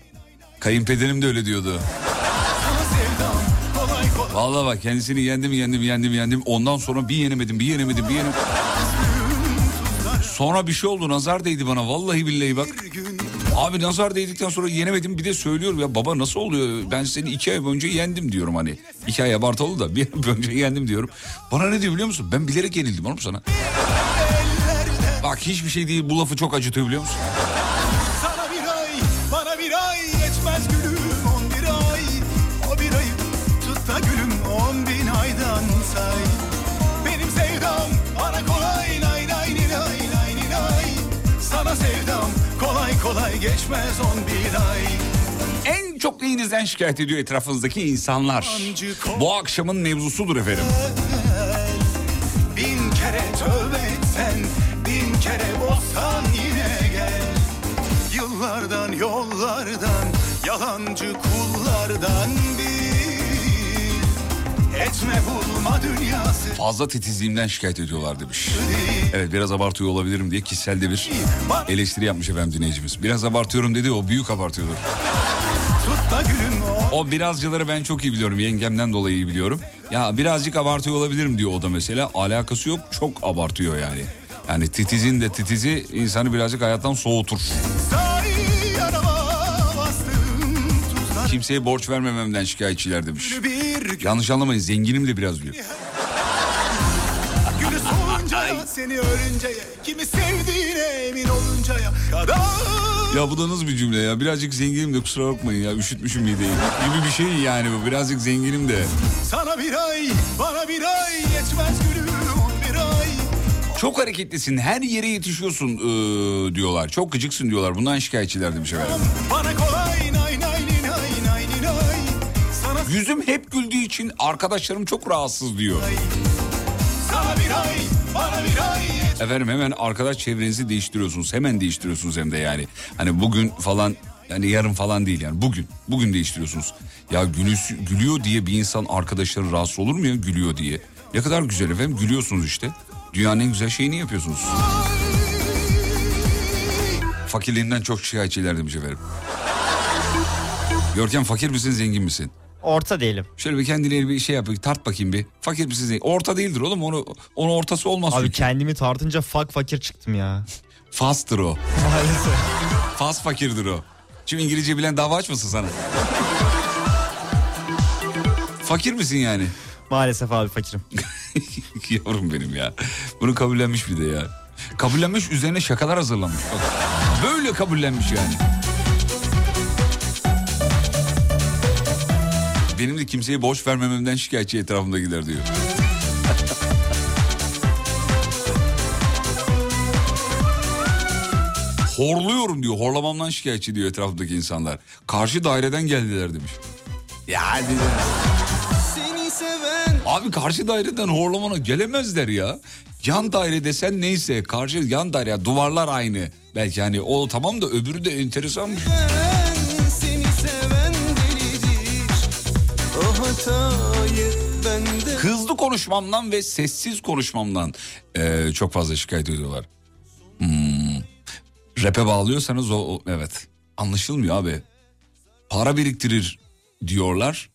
Kayınpederim de öyle diyordu. Vallahi bak kendisini yendim yendim yendim yendim. Ondan sonra bir yenemedim bir yenemedim bir yenemedim. Sonra bir şey oldu nazar değdi bana vallahi billahi bak. Abi nazar değdikten sonra yenemedim bir de söylüyorum ya baba nasıl oluyor ben seni iki ay önce yendim diyorum hani. İki ay abartılı da bir ay önce yendim diyorum. Bana ne diyor biliyor musun ben bilerek yenildim oğlum sana. Bak hiçbir şey değil bu lafı çok acıtıyor biliyor musun? Kolay geçmez on bir ay. En çok neyinizden şikayet ediyor etrafınızdaki insanlar? Bu akşamın mevzusudur efendim. Bin kere tövbe etsen, bin kere bozsan yine gel. Yıllardan, yollardan, yalancı kullardan bil. Etme bulma dünyası. Fazla titizliğimden şikayet ediyorlar demiş. Evet biraz abartıyor olabilirim diye kişisel de bir eleştiri yapmış efendim dinleyicimiz. Biraz abartıyorum dedi o büyük abartıyordur. O. Birazcıları ben çok iyi biliyorum yengemden dolayı iyi biliyorum. Ya birazcık abartıyor olabilirim diyor o da mesela. Alakası yok çok abartıyor yani. Yani titizin de titizi insanı birazcık hayattan soğutur. Say Kimseye borç vermememden şikayetçiler demiş. Bir Yanlış anlamayın zenginim de biraz diyor. Seni Kimi sevdiğine emin oluncaya kadar Ya bu da nasıl bir cümle ya? Birazcık zenginim de kusura bakmayın ya üşütmüşüm mideyi. Gibi bir şey yani bu. Birazcık zenginim de. Sana bir ay bana bir ay Yetmez gülüm on bir ay Çok hareketlisin her yere yetişiyorsun ee, diyorlar. Çok gıcıksın diyorlar. Bundan şikayetçiler demiş efendim. Bana kolay Yüzüm hep güldüğü için arkadaşlarım çok rahatsız diyor. Efendim hemen arkadaş çevrenizi değiştiriyorsunuz. Hemen değiştiriyorsunuz hem de yani. Hani bugün falan yani yarın falan değil yani bugün. Bugün değiştiriyorsunuz. Ya gülüs, gülüyor diye bir insan arkadaşları rahatsız olur mu ya gülüyor diye. Ne kadar güzel efendim gülüyorsunuz işte. Dünyanın en güzel şeyini yapıyorsunuz. Fakirliğinden çok şikayetçiler demiş efendim. Görkem fakir misin zengin misin? Orta diyelim. Şöyle bir kendine bir şey yap tart bakayım bir. Fakir misin zengin? Orta değildir oğlum onu onun ortası olmaz. Abi çünkü. kendimi tartınca fak fakir çıktım ya. <laughs> Fastır o. Maalesef. Fast fakirdir o. Şimdi İngilizce bilen dava açmasın sana. Fakir misin yani? Maalesef abi fakirim. <laughs> Yavrum benim ya. Bunu kabullenmiş bir de ya. Kabullenmiş üzerine şakalar hazırlanmış. Bak, böyle kabullenmiş yani. Benim de kimseye borç vermememden şikayetçi etrafımdakiler diyor. Horluyorum diyor. Horlamamdan şikayetçi diyor etrafındaki insanlar. Karşı daireden geldiler demiş. Ya hadi de. Seni seven Abi karşı daireden horlamana gelemezler ya. Yan daire desen neyse karşı yan daire duvarlar aynı. Belki hani o tamam da öbürü de enteresanmış. Konuşmamdan ve sessiz konuşmamdan eee, çok fazla şikayet ediyorlar. Hmm. Rap'e bağlıyorsanız o, o- evet anlaşılmıyor abi. Para biriktirir diyorlar.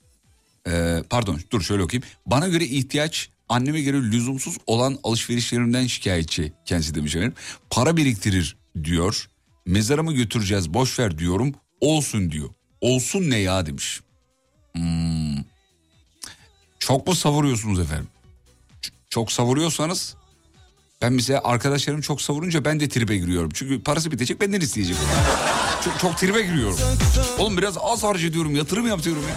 Eee, pardon dur şöyle okuyayım. Bana göre ihtiyaç anneme göre lüzumsuz olan alışverişlerimden şikayetçi kendisi demiş efendim. Para biriktirir diyor. Mezarımı götüreceğiz boş ver diyorum. Olsun diyor. Olsun ne ya demiş. Hmm. Çok mu savuruyorsunuz efendim? Çok savuruyorsanız ben mesela arkadaşlarım çok savurunca ben de tribe giriyorum. Çünkü parası bitecek benden isteyecek. çok, çok tribe giriyorum. Oğlum biraz az diyorum yatırım yapıyorum ya.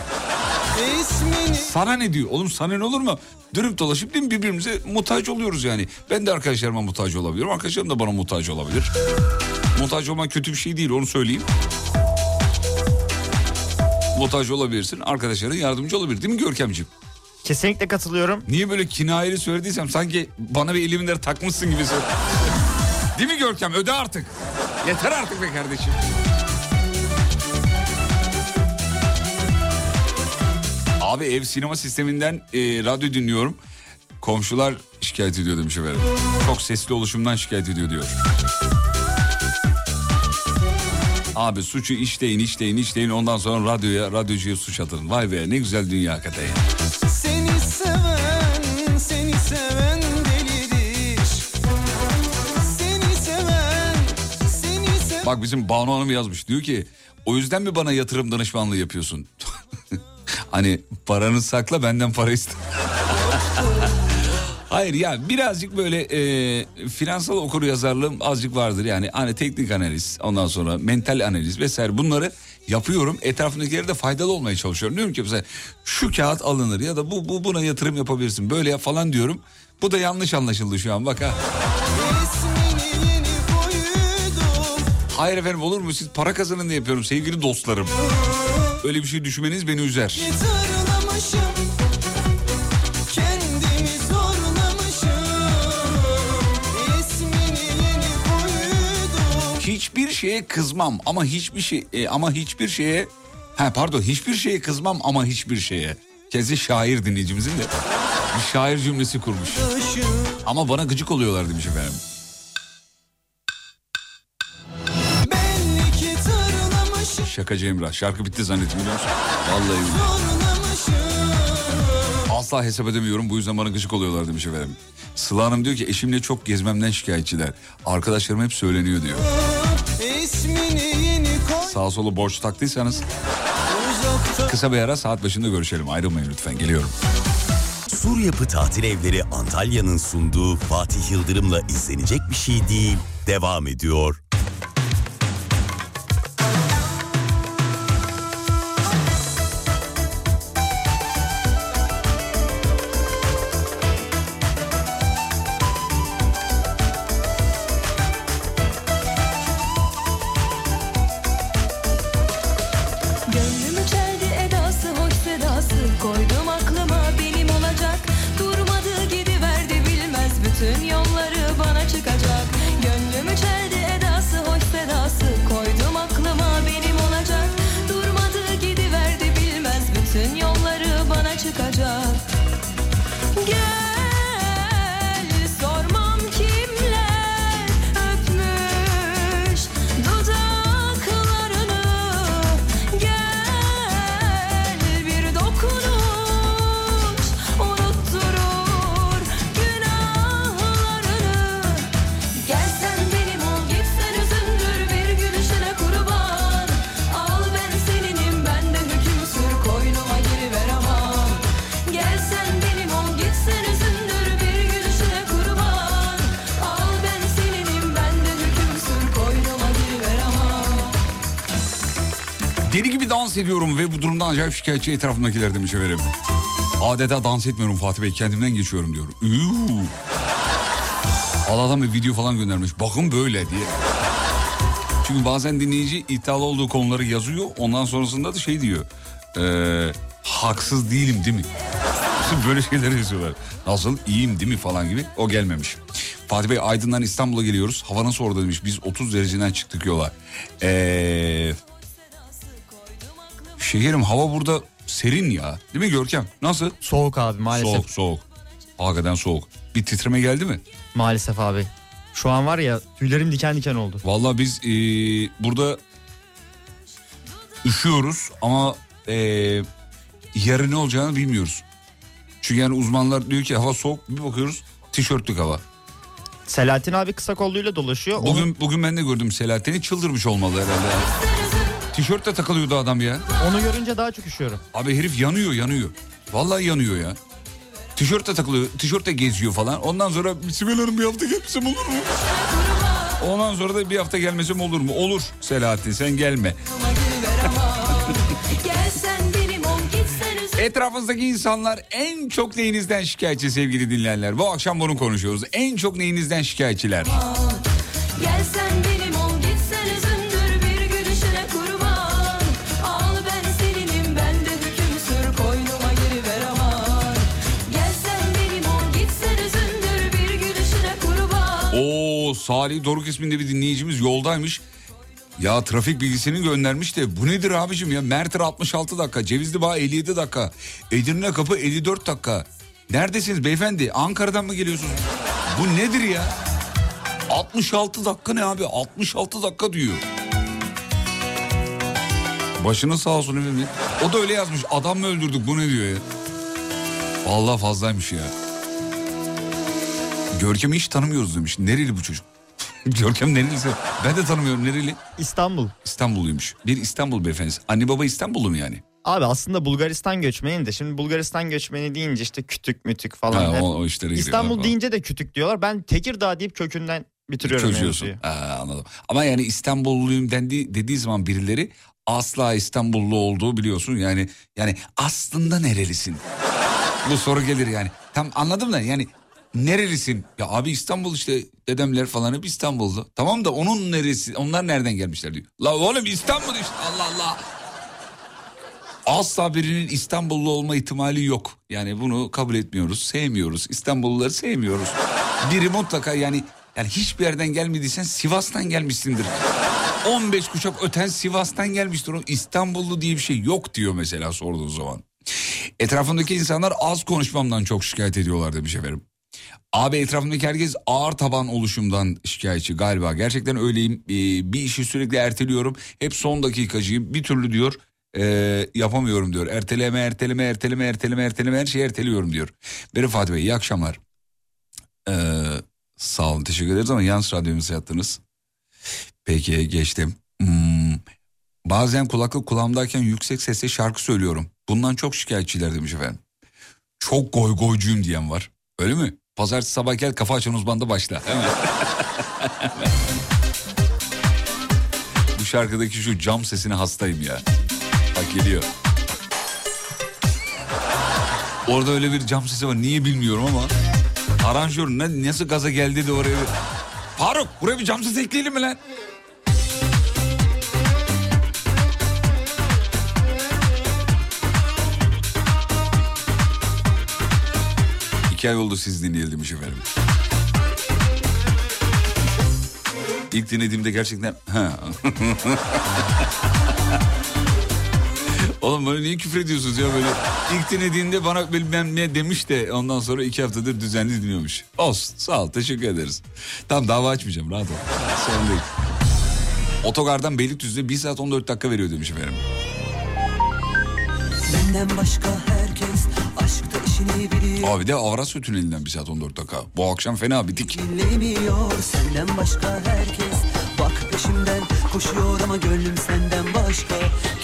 Sana ne diyor? Oğlum sana ne olur mu? Dönüp dolaşıp değil mi birbirimize muhtaç oluyoruz yani. Ben de arkadaşlarıma muhtaç olabilirim. Arkadaşlarım da bana muhtaç olabilir. Muhtaç olmak kötü bir şey değil onu söyleyeyim. Muhtaç olabilirsin. Arkadaşların yardımcı olabilir değil mi Görkemciğim? Kesinlikle katılıyorum. Niye böyle kinayeli söylediysem sanki bana bir eliminleri takmışsın gibi. <laughs> Değil mi Görkem? Öde artık. Yeter artık be kardeşim. Abi ev sinema sisteminden e, radyo dinliyorum. Komşular şikayet ediyor demiş efendim. Çok sesli oluşumdan şikayet ediyor diyor. Abi suçu işleyin işleyin işleyin ondan sonra radyoya radyocuya suç atın. Vay be ne güzel dünya hakikaten Bak bizim Banu Hanım yazmış. Diyor ki o yüzden mi bana yatırım danışmanlığı yapıyorsun? <laughs> hani paranı sakla benden para iste. <laughs> Hayır ya birazcık böyle e, finansal okur yazarlığım azıcık vardır. Yani hani teknik analiz ondan sonra mental analiz vesaire. Bunları yapıyorum etrafındakilere de faydalı olmaya çalışıyorum diyorum ki mesela şu kağıt alınır ya da bu, bu buna yatırım yapabilirsin böyle yap falan diyorum bu da yanlış anlaşıldı şu an bak ha. Hayır efendim olur mu siz para kazanın diye yapıyorum sevgili dostlarım. Öyle bir şey düşünmeniz beni üzer. Tırlamışım. Hiçbir şeye kızmam ama hiçbir şey e, ama hiçbir şeye ha pardon hiçbir şeye kızmam ama hiçbir şeye. Kendisi şair dinleyicimizin de bir şair cümlesi kurmuş. Ama bana gıcık oluyorlar demiş efendim. Şakacı Emrah. Şarkı bitti zannettim biliyor musun? Vallahi. Asla hesap edemiyorum bu yüzden bana gıcık oluyorlar demiş efendim. Sıla Hanım diyor ki eşimle çok gezmemden şikayetçiler. Arkadaşlarım hep söyleniyor diyor. Sağa sola borç taktıysanız kısa bir ara saat başında görüşelim. Ayrılmayın lütfen geliyorum. Sur Yapı Tatil Evleri Antalya'nın sunduğu Fatih Yıldırım'la izlenecek bir şey değil. Devam ediyor. Dans ediyorum ve bu durumdan acayip şikayetçi etrafımdakiler demiş efendim. Adeta dans etmiyorum Fatih Bey kendimden geçiyorum diyor. Üuu. Allah'tan bir video falan göndermiş. Bakın böyle diye. Çünkü bazen dinleyici iddialı olduğu konuları yazıyor. Ondan sonrasında da şey diyor. Eee haksız değilim değil mi? Böyle şeyler yazıyorlar. Nasıl iyiyim değil mi falan gibi. O gelmemiş. Fatih Bey Aydın'dan İstanbul'a geliyoruz. Hava nasıl orada demiş. Biz 30 dereceden çıktık yola. Eee... Şekerim hava burada serin ya. Değil mi Görkem? Nasıl? Soğuk abi maalesef. Soğuk soğuk. Hakikaten soğuk. Bir titreme geldi mi? Maalesef abi. Şu an var ya tüylerim diken diken oldu. Vallahi biz eee, burada üşüyoruz ama eee yarın ne olacağını bilmiyoruz. Çünkü yani uzmanlar diyor ki hava soğuk bir bakıyoruz tişörtlük hava. Selahattin abi kısa kolluyla dolaşıyor. Onu- Bugün bugün ben de gördüm Selahattin'i çıldırmış olmalı herhalde. Tişörtle takılıyordu adam ya. Onu görünce daha çok üşüyorum. Abi herif yanıyor yanıyor. Vallahi yanıyor ya. Tişörtle takılıyor, tişörtle geziyor falan. Ondan sonra Sibel Hanım bir hafta gelmesem olur mu? Ondan sonra da bir hafta gelmesem olur mu? Olur Selahattin sen gelme. <laughs> Etrafınızdaki insanlar en çok neyinizden şikayetçi sevgili dinleyenler? Bu akşam bunu konuşuyoruz. En çok neyinizden şikayetçiler? Gelsen benim ol Oo Salih Doruk isminde bir dinleyicimiz yoldaymış. Ya trafik bilgisini göndermiş de bu nedir abicim ya? Mert'e 66 dakika, Cevizli Bağ 57 dakika, Edirne Kapı 54 dakika. Neredesiniz beyefendi? Ankara'dan mı geliyorsunuz? Bu nedir ya? 66 dakika ne abi? 66 dakika diyor. Başını sağ olsun efendim. O da öyle yazmış. Adam mı öldürdük bu ne diyor ya? Vallahi fazlaymış ya. Görkem'i hiç tanımıyoruz demiş. Nereli bu çocuk? <laughs> Görkem nerelisi? Ben de tanımıyorum nereli? İstanbul. İstanbulluymuş. Bir İstanbul beyefendisi. Anne baba İstanbullu mu yani? Abi aslında Bulgaristan göçmeni de şimdi Bulgaristan göçmeni deyince işte kütük mütük falan. Ha, o- o işlere İstanbul falan. deyince de kütük diyorlar. Ben Tekirdağ deyip kökünden bitiriyorum Çözüyorsun. Ha, anladım. Ama yani İstanbulluyum dendi, dediği zaman birileri asla İstanbullu olduğu biliyorsun. Yani yani aslında nerelisin? Bu soru gelir yani. Tam anladım da yani nerelisin? Ya abi İstanbul işte dedemler falan hep İstanbullu. Tamam da onun neresi? Onlar nereden gelmişler diyor. La oğlum İstanbul işte Allah Allah. Asla birinin İstanbullu olma ihtimali yok. Yani bunu kabul etmiyoruz, sevmiyoruz. İstanbulluları sevmiyoruz. Biri mutlaka yani yani hiçbir yerden gelmediysen Sivas'tan gelmişsindir. 15 kuşak öten Sivas'tan gelmiştir. O İstanbullu diye bir şey yok diyor mesela sorduğu zaman. Etrafımdaki insanlar az konuşmamdan çok şikayet ediyorlar demiş efendim. Abi etrafımdaki herkes ağır taban oluşumdan şikayetçi galiba. Gerçekten öyleyim. Ee, bir işi sürekli erteliyorum. Hep son dakikacıyım. Bir türlü diyor e, yapamıyorum diyor. Erteleme, erteleme, erteleme, erteleme, erteleme her şeyi erteliyorum diyor. Benim Fatih Bey iyi akşamlar. Ee, sağ olun teşekkür ederiz ama yalnız radyomuza yattınız. Peki geçtim. Hmm, bazen kulaklık kulağımdayken yüksek sesle şarkı söylüyorum. Bundan çok şikayetçiler demiş efendim. Çok goy goycuyum diyen var. Öyle mi? Pazartesi sabah gel kafa açan uzmanda başla. Hemen. <laughs> Bu şarkıdaki şu cam sesine hastayım ya. Bak geliyor. Orada öyle bir cam sesi var. Niye bilmiyorum ama. Aranjör ne, nasıl gaza geldi de oraya. bir- Faruk buraya bir cam sesi ekleyelim mi lan? İki ay oldu siz dinleyelim efendim. İlk dinlediğimde gerçekten... Ha. <laughs> Oğlum böyle niye küfür ediyorsunuz ya böyle? İlk dinlediğinde bana bilmem ne demiş de ondan sonra iki haftadır düzenli dinliyormuş. Olsun sağ ol teşekkür ederiz. Tamam dava açmayacağım rahat ol. Sorun değil. Otogardan Beylikdüzü'ne 1 saat 14 dakika veriyor demiş efendim. Benden başka herkes aşkta. Abi de Avrasya Tüneli'nden 1 saat 14 dakika. Bu akşam fena bitik. Dinlemiyor senden başka herkes. Bak peşimden koşuyor ama gönlüm senden başka.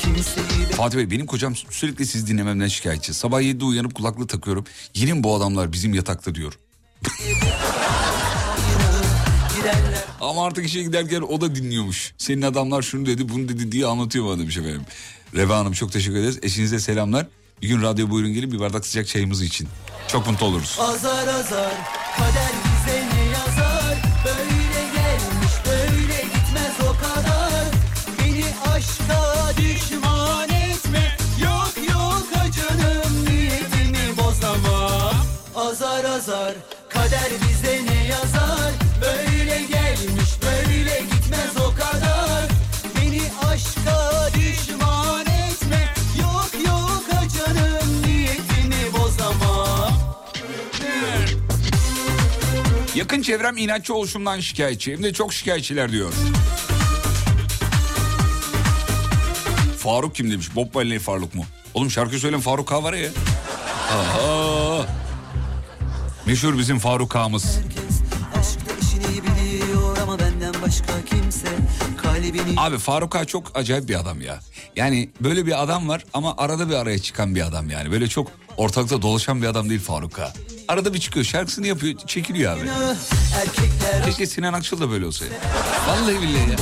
Kimseyi. Fatih Bey benim kocam sürekli siz dinlememden şikayetçi. Sabah 7'de uyanıp kulaklığı takıyorum. Yine bu adamlar bizim yatakta diyor. Ama artık işe giderken o da dinliyormuş. Senin adamlar şunu dedi bunu dedi diye anlatıyor bana demiş efendim. Reva Hanım çok teşekkür ederiz. Eşinize selamlar. Bir gün radyo buyurun gelin bir bardak sıcak çayımız için. Çok mutlu oluruz. Azar azar kader bize ne yazar Böyle gelmiş böyle gitmez o kadar Beni aşka düşman etme Yok yok acınım niyetimi bozama Azar azar Yakın çevrem inatçı oluşumdan şikayetçi. Hem de çok şikayetçiler diyor. Faruk kim demiş? Bob Marley Faruk mu? Oğlum şarkı söyleyen Faruk K var ya. Aa, meşhur bizim Faruk Ağamız. Abi Faruk Ağa çok acayip bir adam ya. Yani böyle bir adam var ama arada bir araya çıkan bir adam yani. Böyle çok ortalıkta dolaşan bir adam değil Faruk Ağa. Arada bir çıkıyor şarkısını yapıyor çekiliyor abi. Keşke Sinan Akçıl da böyle olsa. Vallahi billahi ya.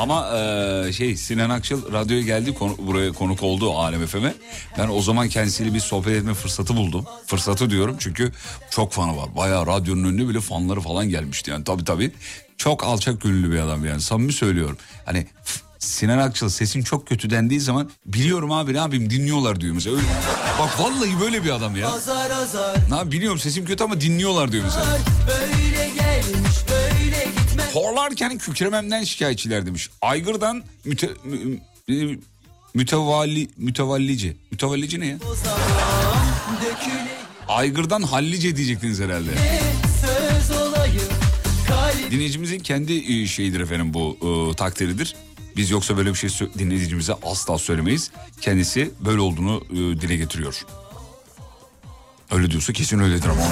Ama eee, şey Sinan Akçıl radyoya geldi konu- buraya konuk oldu Alem FM'e. Ben o zaman kendisiyle bir sohbet etme fırsatı buldum. Fırsatı diyorum çünkü çok fanı var. Bayağı radyonun önüne bile fanları falan gelmişti yani tabii tabii. Çok alçak gönüllü bir adam yani samimi söylüyorum. Hani Sinan Akçıl sesin çok kötü dendiği zaman biliyorum abi yapayım dinliyorlar diyor mesela. Öyle, bak vallahi böyle bir adam ya. azar azar Ne biliyorum sesim kötü ama dinliyorlar diyor mesela. böyle gelmiş böyle gitmez Horlarken kükrememden şikayetçiler demiş. Aygır'dan müte, mü, mü- mütevalli, mütevallice. Mütevallice ne ya? Aygır'dan hallice diyecektiniz herhalde. Dinleyicimizin kendi e, şeyidir efendim bu e, takdiridir. Biz yoksa böyle bir şey dinleyicimize asla söylemeyiz. Kendisi böyle olduğunu e, dile getiriyor. Öyle diyorsa kesin öyledir ama.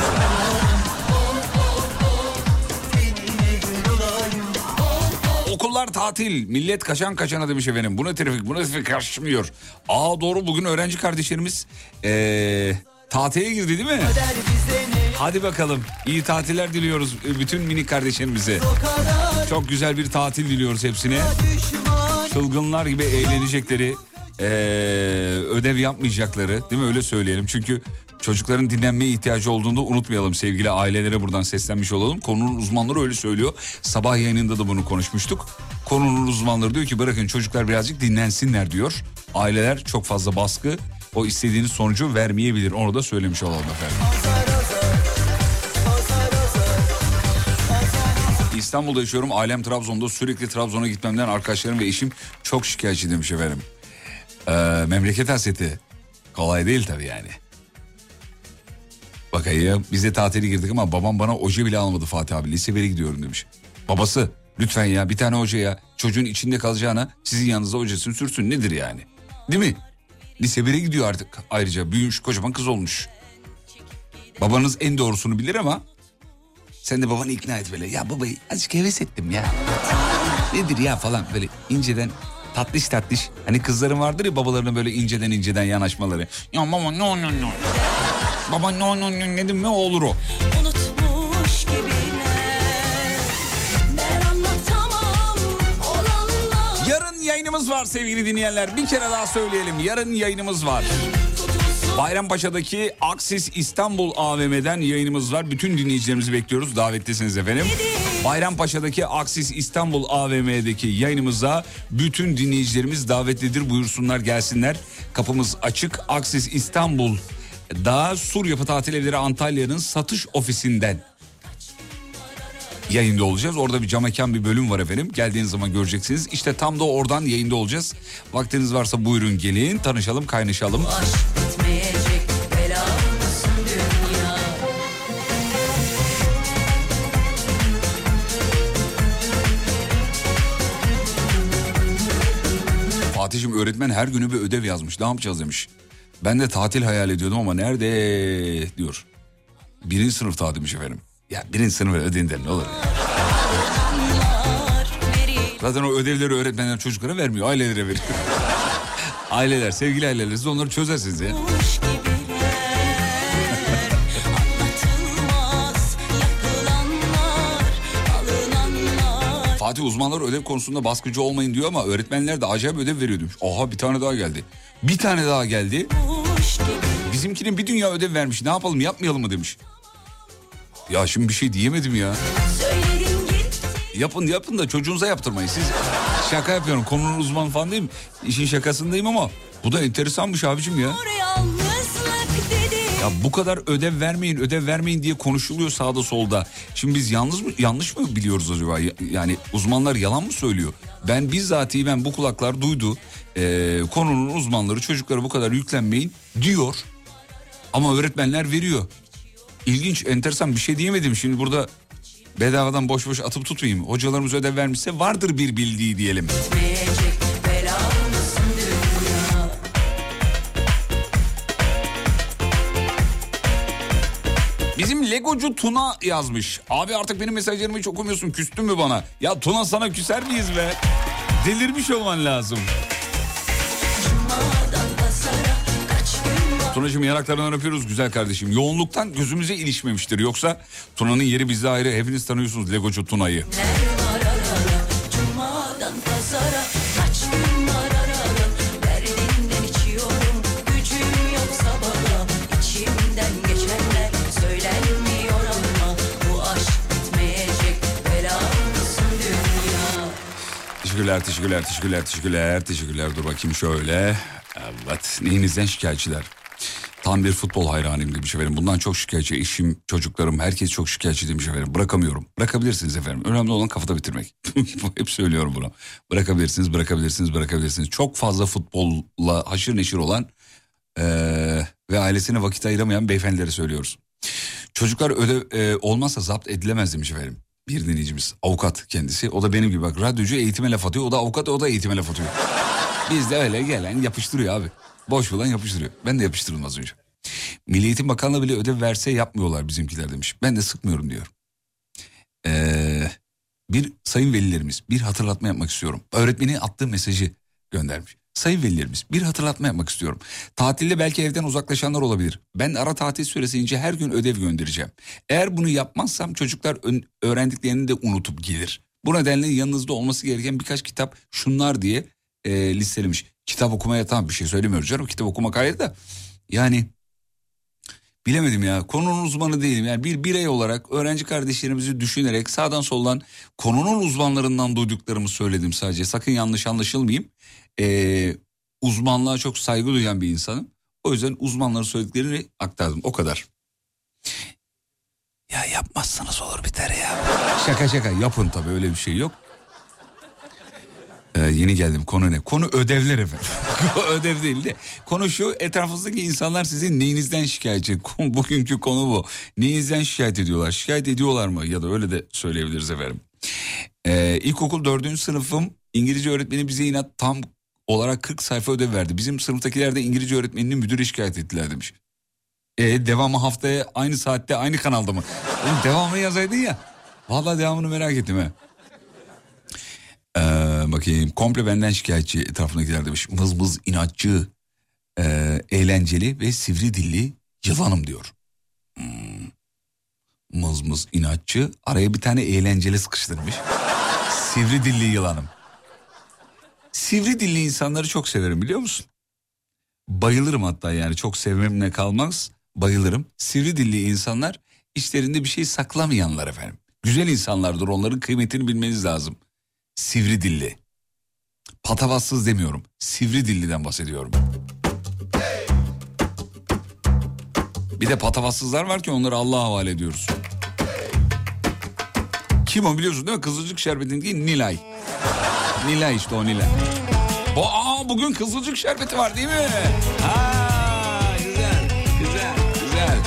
Okullar tatil. Millet kaçan kaçana demiş efendim. Bu ne trafik bu ne trafik karışmıyor. Aa doğru bugün öğrenci kardeşlerimiz ee, tatile girdi değil mi? Hadi bakalım. İyi tatiller diliyoruz e, bütün minik kardeşlerimize. Çok güzel bir tatil diliyoruz hepsine. Çılgınlar gibi eğlenecekleri, ee, ödev yapmayacakları değil mi öyle söyleyelim. Çünkü çocukların dinlenmeye ihtiyacı olduğunu da unutmayalım sevgili ailelere buradan seslenmiş olalım. Konunun uzmanları öyle söylüyor. Sabah yayınında da bunu konuşmuştuk. Konunun uzmanları diyor ki bırakın çocuklar birazcık dinlensinler diyor. Aileler çok fazla baskı o istediğiniz sonucu vermeyebilir. Onu da söylemiş olalım efendim. İstanbul'da yaşıyorum. Ailem Trabzon'da. Sürekli Trabzon'a gitmemden arkadaşlarım ve eşim çok şikayetçi demiş efendim. Ee, memleket hasreti. Kolay değil tabii yani. Bakayım biz de tatile girdik ama babam bana oje bile almadı Fatih abi. Lise 1'e gidiyorum demiş. Babası lütfen ya bir tane hoca ya. Çocuğun içinde kalacağına sizin yanınıza hocasını sürsün nedir yani? Değil mi? Lise 1'e gidiyor artık ayrıca. Büyümüş kocaman kız olmuş. Babanız en doğrusunu bilir ama sen de babanı ikna et böyle. Ya babayı azıcık heves ettim ya. Nedir ya falan böyle inceden tatlış tatlış. Hani kızların vardır ya babalarına böyle inceden inceden yanaşmaları. Ya baba no no no. Baba no no no dedim mi olur o. Yarın yayınımız var sevgili dinleyenler. Bir kere daha söyleyelim. Yarın yayınımız var. Bayrampaşa'daki Aksis İstanbul AVM'den yayınımız var. Bütün dinleyicilerimizi bekliyoruz. Davetlisiniz efendim. Bayrampaşa'daki Aksis İstanbul AVM'deki yayınımıza bütün dinleyicilerimiz davetlidir. Buyursunlar gelsinler. Kapımız açık. Aksis İstanbul daha Sur Yapı Tatil Evleri Antalya'nın satış ofisinden yayında olacağız. Orada bir cam mekan bir bölüm var efendim. Geldiğiniz zaman göreceksiniz. İşte tam da oradan yayında olacağız. Vaktiniz varsa buyurun gelin tanışalım kaynaşalım. Fatih'im öğretmen her günü bir ödev yazmış. Ne yapacağız demiş. Ben de tatil hayal ediyordum ama nerede diyor. Birinci sınıf demiş efendim. Ya birinci sınıf ödeyin ne olur. Zaten o ödevleri öğretmenler çocuklara vermiyor. Ailelere veriyor. <laughs> aileler, sevgili aileler siz onları çözersiniz ya. <laughs> Fatih uzmanlar ödev konusunda baskıcı olmayın diyor ama öğretmenler de acayip ödev veriyor demiş. Oha bir tane daha geldi. Bir tane daha geldi. Bizimkinin bir dünya ödev vermiş. Ne yapalım yapmayalım mı demiş. Ya şimdi bir şey diyemedim ya. Yapın yapın da çocuğunuza yaptırmayın. Siz şaka yapıyorum. Konunun uzmanı falan değilim. İşin şakasındayım ama bu da enteresanmış abicim ya. Ya bu kadar ödev vermeyin, ödev vermeyin diye konuşuluyor sağda solda. Şimdi biz yalnız mı yanlış mı biliyoruz acaba? Ya- Yani uzmanlar yalan mı söylüyor? Ben bizzatihi ben bu kulaklar duydu. Ee, konunun uzmanları çocuklara bu kadar yüklenmeyin diyor. Ama öğretmenler veriyor ilginç, enteresan bir şey diyemedim. Şimdi burada bedavadan boş boş atıp tutmayayım. Hocalarımız ödev vermişse vardır bir bildiği diyelim. Bizim Legocu Tuna yazmış. Abi artık benim mesajlarımı hiç okumuyorsun küstün mü bana? Ya Tuna sana küser miyiz be? Delirmiş olman lazım. Tunacığım yanaklarından öpüyoruz güzel kardeşim. Yoğunluktan gözümüze ilişmemiştir. Yoksa Tuna'nın yeri bizde ayrı. Hepiniz tanıyorsunuz Legocu Tuna'yı. Teşekkürler, teşekkürler, teşekkürler, teşekkürler, teşekkürler. Dur bakayım şöyle. Evet, neyinizden şikayetçiler? Tam bir futbol hayranıyım demiş efendim. Bundan çok şikayetçi. Eşim, çocuklarım, herkes çok şikayetçi demiş efendim. Bırakamıyorum. Bırakabilirsiniz efendim. Önemli olan kafada bitirmek. <laughs> Hep söylüyorum bunu. Bırakabilirsiniz, bırakabilirsiniz, bırakabilirsiniz. Çok fazla futbolla haşır neşir olan eee, ve ailesine vakit ayıramayan beyefendilere söylüyoruz. Çocuklar ödev e, olmazsa zapt edilemez demiş efendim. Bir dinleyicimiz avukat kendisi. O da benim gibi bak radyocu eğitime laf atıyor. O da avukat o da eğitime laf atıyor. Biz de öyle gelen yapıştırıyor abi. Boş bulan yapıştırıyor. Ben de yapıştırdım az önce. Milli Eğitim Bakanlığı bile ödev verse yapmıyorlar bizimkiler demiş. Ben de sıkmıyorum diyor. Ee, bir sayın velilerimiz bir hatırlatma yapmak istiyorum. Öğretmenin attığı mesajı göndermiş. Sayın velilerimiz bir hatırlatma yapmak istiyorum. Tatilde belki evden uzaklaşanlar olabilir. Ben ara tatil süresince her gün ödev göndereceğim. Eğer bunu yapmazsam çocuklar öğrendiklerini de unutup gelir. Bu nedenle yanınızda olması gereken birkaç kitap şunlar diye e, listelemiş. Kitap okumaya tamam bir şey söylemiyoruz canım. Kitap okumak ayrı da. Yani bilemedim ya konunun uzmanı değilim. Yani bir birey olarak öğrenci kardeşlerimizi düşünerek sağdan soldan konunun uzmanlarından duyduklarımı söyledim sadece. Sakın yanlış anlaşılmayayım. Ee, uzmanlığa çok saygı duyan bir insanım. O yüzden uzmanların söylediklerini aktardım o kadar. Ya yapmazsanız olur biter ya. Şaka şaka yapın tabii öyle bir şey yok. Ee, yeni geldim konu ne? Konu ödevler efendim. <laughs> Ödev değil de. Konu şu etrafınızdaki insanlar sizin neyinizden şikayetçi? <laughs> Bugünkü konu bu. Neyinizden şikayet ediyorlar? Şikayet ediyorlar mı? Ya da öyle de söyleyebiliriz efendim. Ee, ilkokul dördüncü sınıfım İngilizce öğretmeni bize inat tam olarak 40 sayfa ödev verdi. Bizim sınıftakiler de İngilizce öğretmeninin müdüre şikayet ettiler demiş. E devamı haftaya aynı saatte aynı kanalda mı? Devamını yazaydın ya. Vallahi devamını merak ettim ha. Bakayım komple benden şikayetçi etrafındakiler demiş. Mız mız inatçı, e, eğlenceli ve sivri dilli yılanım diyor. Hmm. Mız mız inatçı araya bir tane eğlenceli sıkıştırmış. sivri dilli yılanım. Sivri dilli insanları çok severim biliyor musun? Bayılırım hatta yani çok sevmemle kalmaz bayılırım. Sivri dilli insanlar içlerinde bir şey saklamayanlar efendim. Güzel insanlardır onların kıymetini bilmeniz lazım. Sivri dilli. Patavatsız demiyorum. Sivri dilliden bahsediyorum. Bir de patavatsızlar var ki onları Allah'a havale ediyoruz. Kim o biliyorsun değil mi? Kızılcık şerbetinin değil Nilay. Nilay işte o Nilay. Bu, aa, bugün kızılcık şerbeti var değil mi? Ha, güzel, güzel, güzel.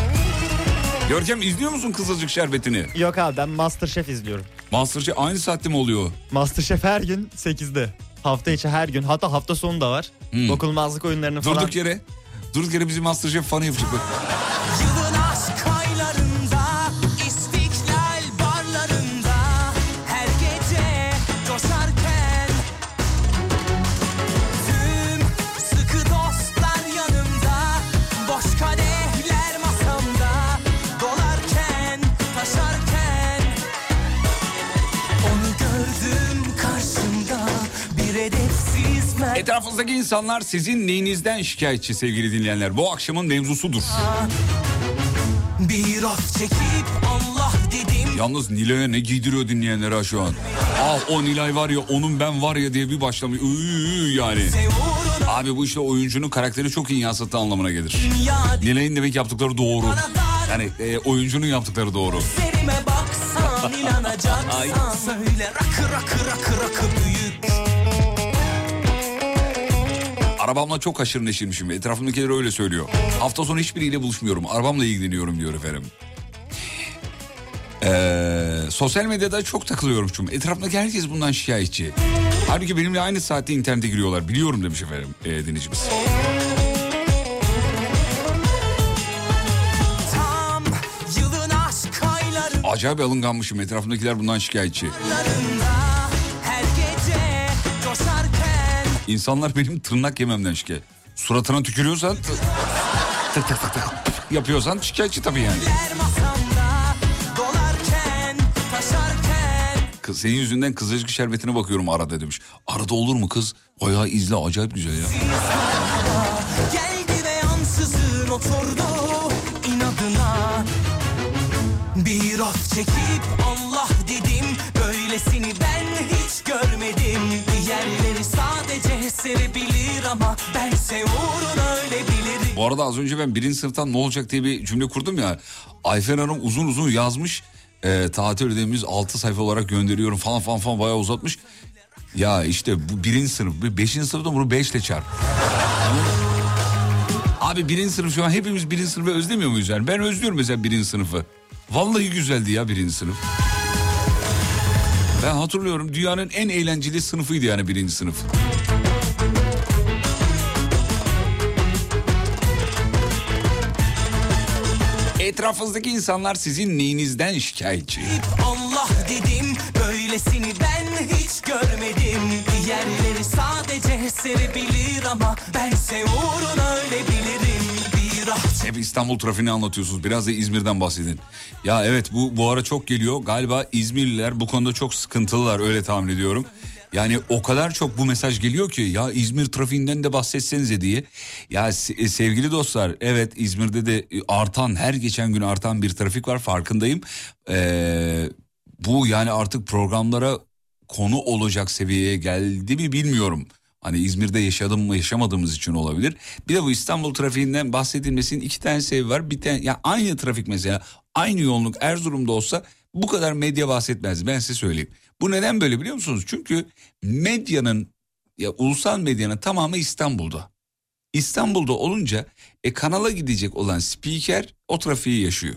Görkem izliyor musun kızılcık şerbetini? Yok abi ben Masterchef izliyorum. Masterchef aynı saatte mi oluyor? Masterchef her gün 8'de. Hafta içi her gün. Hatta hafta sonu da var. Hmm. Dokunulmazlık oyunlarını falan. Durduk yere, durduk yere bizi Masterchef fanı yapacak. <laughs> Etrafınızdaki insanlar sizin neyinizden şikayetçi sevgili dinleyenler. Bu akşamın mevzusudur. Bir af çekip Allah dedim Yalnız Nilay'a ne giydiriyor dinleyenlere ha şu an. Ah o Nilay var ya onun ben var ya diye bir başlamış. Iıı yani. Abi bu işte oyuncunun karakteri çok iyi yansıttığı anlamına gelir. Nilay'ın demek yaptıkları doğru. Yani e, oyuncunun yaptıkları doğru. Üzerime baksan inanacaksan Söyle rakı rakı rakı rakı büyük Arabamla çok haşır neşirmişim. Etrafımdakiler öyle söylüyor. Hafta sonu hiçbiriyle buluşmuyorum. Arabamla ilgileniyorum diyor efendim. Ee, sosyal medyada çok takılıyorum çünkü. Etrafımdaki herkes bundan şikayetçi. Halbuki benimle aynı saatte internete giriyorlar. Biliyorum demiş efendim e, dinleyicimiz. Acayip alınganmışım. Etrafımdakiler bundan şikayetçi. Her İnsanlar benim tırnak yememden şikayet. Suratına tükürüyorsan tık tık tık tık yapıyorsan şikayetçi tabii yani. Kız, senin yüzünden kızılcık şerbetine bakıyorum arada demiş. Arada olur mu kız? Bayağı izle acayip güzel ya. Geldi ve ansızın oturdu inadına Bir af çekip Allah dedim Böylesini ben hiç görmedim sadece sevebilir ama Bense uğruna öyle Bu arada az önce ben birinci sınıftan ne olacak diye bir cümle kurdum ya. Ayfer Hanım uzun uzun yazmış. E, tatil ödevimiz 6 sayfa olarak gönderiyorum falan falan falan bayağı uzatmış. Ya işte bu birinci sınıf. Beşinci sınıfta bunu beşle çarp. Abi birinci sınıf şu an hepimiz birinci sınıfı özlemiyor muyuz yani? Ben özlüyorum mesela birinci sınıfı. Vallahi güzeldi ya birinci sınıf. Ben hatırlıyorum dünyanın en eğlenceli sınıfıydı yani birinci sınıf. Etrafınızdaki insanlar sizin neyinizden şikayetçi? Allah dedim Böylesini ben hiç görmedim Diğerleri sadece sevebilir ama Bense uğruna öyle bilirim ah Hep İstanbul trafiğini anlatıyorsunuz. Biraz da İzmir'den bahsedin. Ya evet bu bu ara çok geliyor. Galiba İzmirliler bu konuda çok sıkıntılılar öyle tahmin ediyorum. Yani o kadar çok bu mesaj geliyor ki ya İzmir trafiğinden de bahsetsenize diye. Ya e, sevgili dostlar evet İzmir'de de e, artan her geçen gün artan bir trafik var farkındayım. Ee, bu yani artık programlara konu olacak seviyeye geldi mi bilmiyorum. Hani İzmir'de yaşadım mı yaşamadığımız için olabilir. Bir de bu İstanbul trafiğinden bahsedilmesinin iki tane sebebi var. Bir tane ya aynı trafik mesela aynı yoğunluk Erzurum'da olsa bu kadar medya bahsetmez ben size söyleyeyim. Bu neden böyle biliyor musunuz? Çünkü medyanın ya ulusal medyanın tamamı İstanbul'da. İstanbul'da olunca e, kanala gidecek olan spiker o trafiği yaşıyor.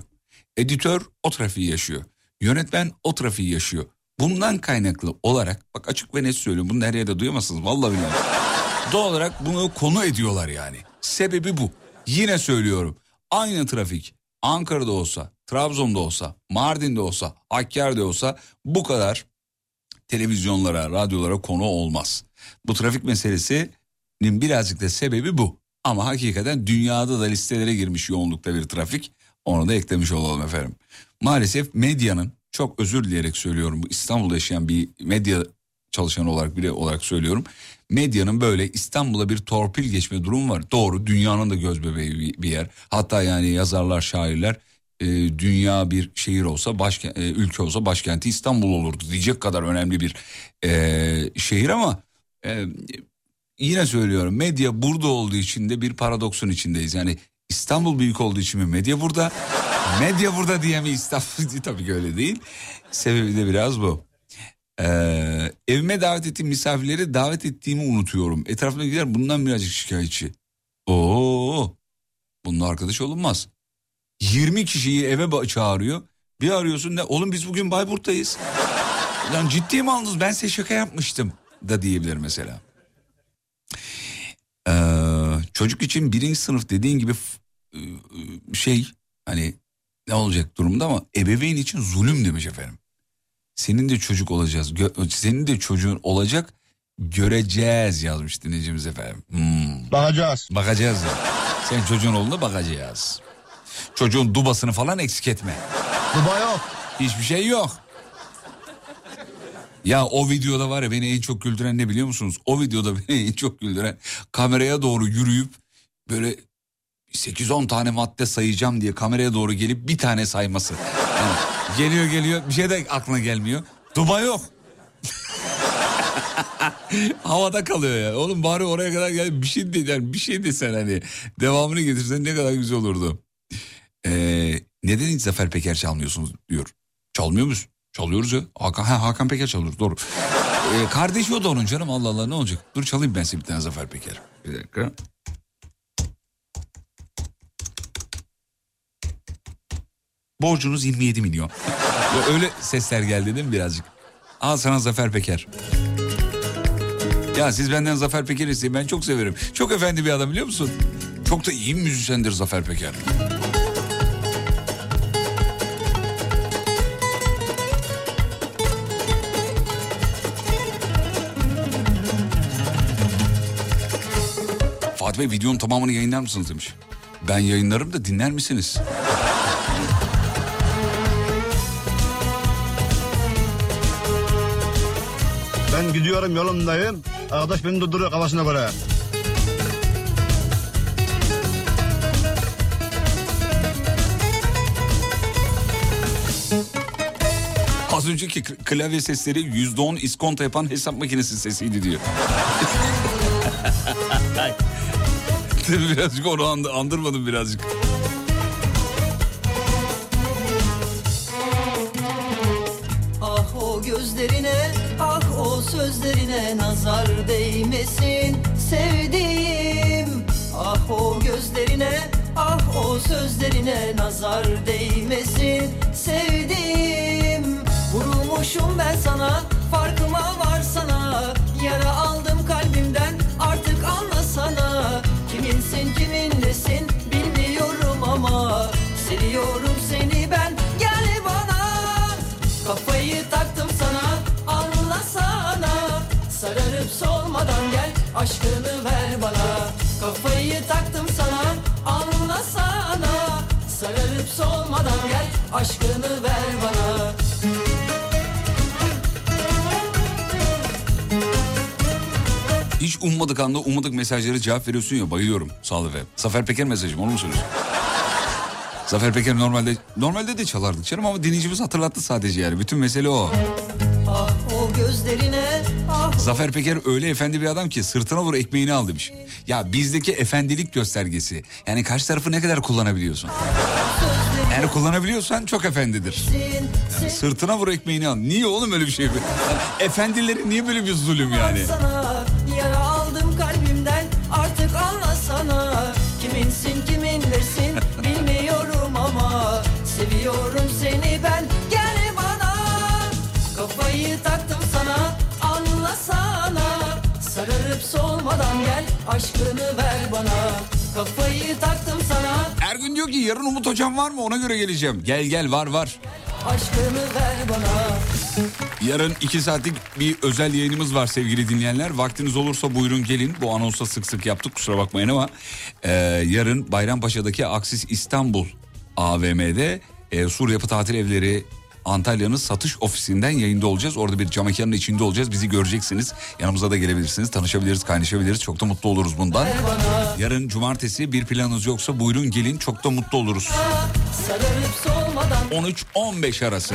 Editör o trafiği yaşıyor. Yönetmen o trafiği yaşıyor. Bundan kaynaklı olarak bak açık ve net söylüyorum bunu her yerde duyamazsınız vallahi billahi. Doğal olarak bunu konu ediyorlar yani. Sebebi bu. Yine söylüyorum. Aynı trafik Ankara'da olsa, Trabzon'da olsa, Mardin'de olsa, Hakkari'de olsa bu kadar televizyonlara, radyolara konu olmaz. Bu trafik meselesinin birazcık da sebebi bu. Ama hakikaten dünyada da listelere girmiş yoğunlukta bir trafik. Onu da eklemiş olalım efendim. Maalesef medyanın çok özür dileyerek söylüyorum. Bu İstanbul'da yaşayan bir medya çalışanı olarak biri olarak söylüyorum. Medyanın böyle İstanbul'a bir torpil geçme durumu var. Doğru dünyanın da göz bebeği bir yer. Hatta yani yazarlar, şairler e, dünya bir şehir olsa, başkent, ülke olsa başkenti İstanbul olurdu diyecek kadar önemli bir e, şehir ama e, yine söylüyorum medya burada olduğu için de bir paradoksun içindeyiz. Yani İstanbul büyük olduğu için mi medya burada? medya burada diye mi İstanbul? <laughs> Tabii ki öyle değil. Sebebi de biraz bu. Ee, evime davet ettiğim misafirleri davet ettiğimi unutuyorum. Etrafımdakiler bundan birazcık şikayetçi. Oo, bununla arkadaş olunmaz. 20 kişiyi eve çağırıyor. Bir arıyorsun ne? Oğlum biz bugün Bayburt'tayız. Lan ciddi mi aldınız? Ben size şaka yapmıştım da diyebilir mesela. Ee, çocuk için birinci sınıf dediğin gibi e, şey hani ne olacak durumda ama ebeveyn için zulüm demiş efendim. Senin de çocuk olacağız. gö- senin de çocuğun olacak. Göreceğiz yazmış dinleyicimiz efendim. Hmm. Bakacağız. Bakacağız ya. Senin çocuğun olduğunda bakacağız. Çocuğun dubasını falan eksik etme. Duba yok. Hiçbir şey yok. Ya o videoda var ya beni en çok güldüren ne biliyor musunuz? O videoda <laughs> beni en çok güldüren kameraya doğru yürüyüp böyle 8-10 tane madde sayacağım diye kameraya doğru gelip bir tane sayması. Yani geliyor geliyor bir şey de aklına gelmiyor. Duba yok. <laughs> Havada kalıyor ya. Oğlum bari oraya kadar gel bir şey de yani bir şey desen hani devamını getirsen ne kadar güzel olurdu. Ee, neden hiç Zafer Peker çalmıyorsunuz diyor. Çalmıyor musun? Çalıyoruz ya. Hakan, ha, Hakan Peker çalıyoruz doğru. Ee, kardeşi o da onun canım Allah Allah ne olacak? Dur çalayım ben size bir tane Zafer Peker. Bir dakika. Borcunuz 27 milyon. Öyle sesler geldi değil mi birazcık? Al sana Zafer Peker. Ya siz benden Zafer Peker isteyin ben çok severim. Çok efendi bir adam biliyor musun? Çok da iyi müzisyendir Zafer Peker. Bey videonun tamamını yayınlar mısınız demiş. Ben yayınlarım da dinler misiniz? Ben gidiyorum yolumdayım. Arkadaş beni durduruyor kafasına göre. Az önceki klavye sesleri %10 iskonto yapan hesap makinesi sesiydi diyor. <laughs> Tabii birazcık onu and- andırmadım birazcık. Ah o gözlerine, ah o sözlerine nazar değmesin sevdiğim. Ah o gözlerine, ah o sözlerine nazar değmesin sevdiğim. Vurulmuşum ben sana, farkıma var sana. Yara aldım kalbimden, artık anlasana. Seviyorum seni ben. Gel bana. Kafayı taktım sana anlasana Sararıp solmadan gel aşkını ver bana Kafayı taktım sana anlasana Sararıp solmadan gel aşkını ver bana Hiç ummadık anda ummadık mesajlara cevap veriyorsun ya bayılıyorum. Sağ ol efendim. Zafer Peker mesajım onu mu söylüyorsun? Zafer Peker normalde normalde de çalardık canım ama dinleyicimiz hatırlattı sadece yani. Bütün mesele o. Ah o gözlerine ah Zafer Peker öyle efendi bir adam ki sırtına vur ekmeğini al demiş. Ya bizdeki efendilik göstergesi. Yani karşı tarafı ne kadar kullanabiliyorsun? Yani kullanabiliyorsan çok efendidir. Yani sırtına vur ekmeğini al. Niye oğlum öyle bir şey? Yani <laughs> efendilerin niye böyle bir zulüm yani? sana Seviyorum seni ben. Gel bana. Kafayı taktım sana. Anlasana Sararıp solmadan gel. Aşkını ver bana. Kafayı taktım sana. Ergün diyor ki yarın Umut hocam var mı? Ona göre geleceğim. Gel gel var var. aşkını ver bana. Yarın iki saatlik bir özel yayınımız var sevgili dinleyenler. Vaktiniz olursa buyurun gelin. Bu anonsa sık sık yaptık kusura bakmayın ama e, yarın Bayrampaşa'daki Aksis İstanbul AVM'de e, Sur Yapı Tatil Evleri Antalya'nın satış ofisinden yayında olacağız. Orada bir cam mekanın içinde olacağız. Bizi göreceksiniz. Yanımıza da gelebilirsiniz. Tanışabiliriz, kaynaşabiliriz. Çok da mutlu oluruz bundan. Yarın cumartesi bir planınız yoksa buyurun gelin. Çok da mutlu oluruz. Sararıp solmadan 13-15 arası.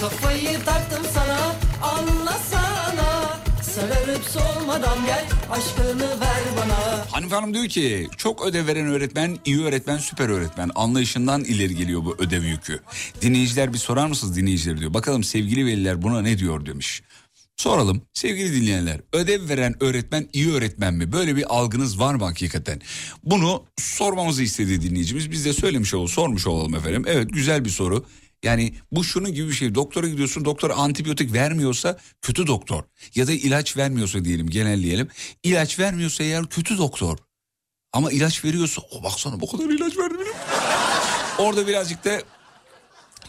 Kafayı taktım sana anlasana Sararıp solmadan gel aşkını ver bana Hanife Hanım diyor ki çok ödev veren öğretmen iyi öğretmen süper öğretmen anlayışından ileri geliyor bu ödev yükü. Dinleyiciler bir sorar mısınız dinleyiciler diyor. Bakalım sevgili veliler buna ne diyor demiş. Soralım sevgili dinleyenler ödev veren öğretmen iyi öğretmen mi? Böyle bir algınız var mı hakikaten? Bunu sormamızı istediği dinleyicimiz biz de söylemiş olalım sormuş olalım efendim. Evet güzel bir soru. Yani bu şunun gibi bir şey. Doktora gidiyorsun doktor antibiyotik vermiyorsa kötü doktor. Ya da ilaç vermiyorsa diyelim genelleyelim. İlaç vermiyorsa eğer kötü doktor. Ama ilaç veriyorsa o baksana bu kadar ilaç verdi benim. Orada birazcık da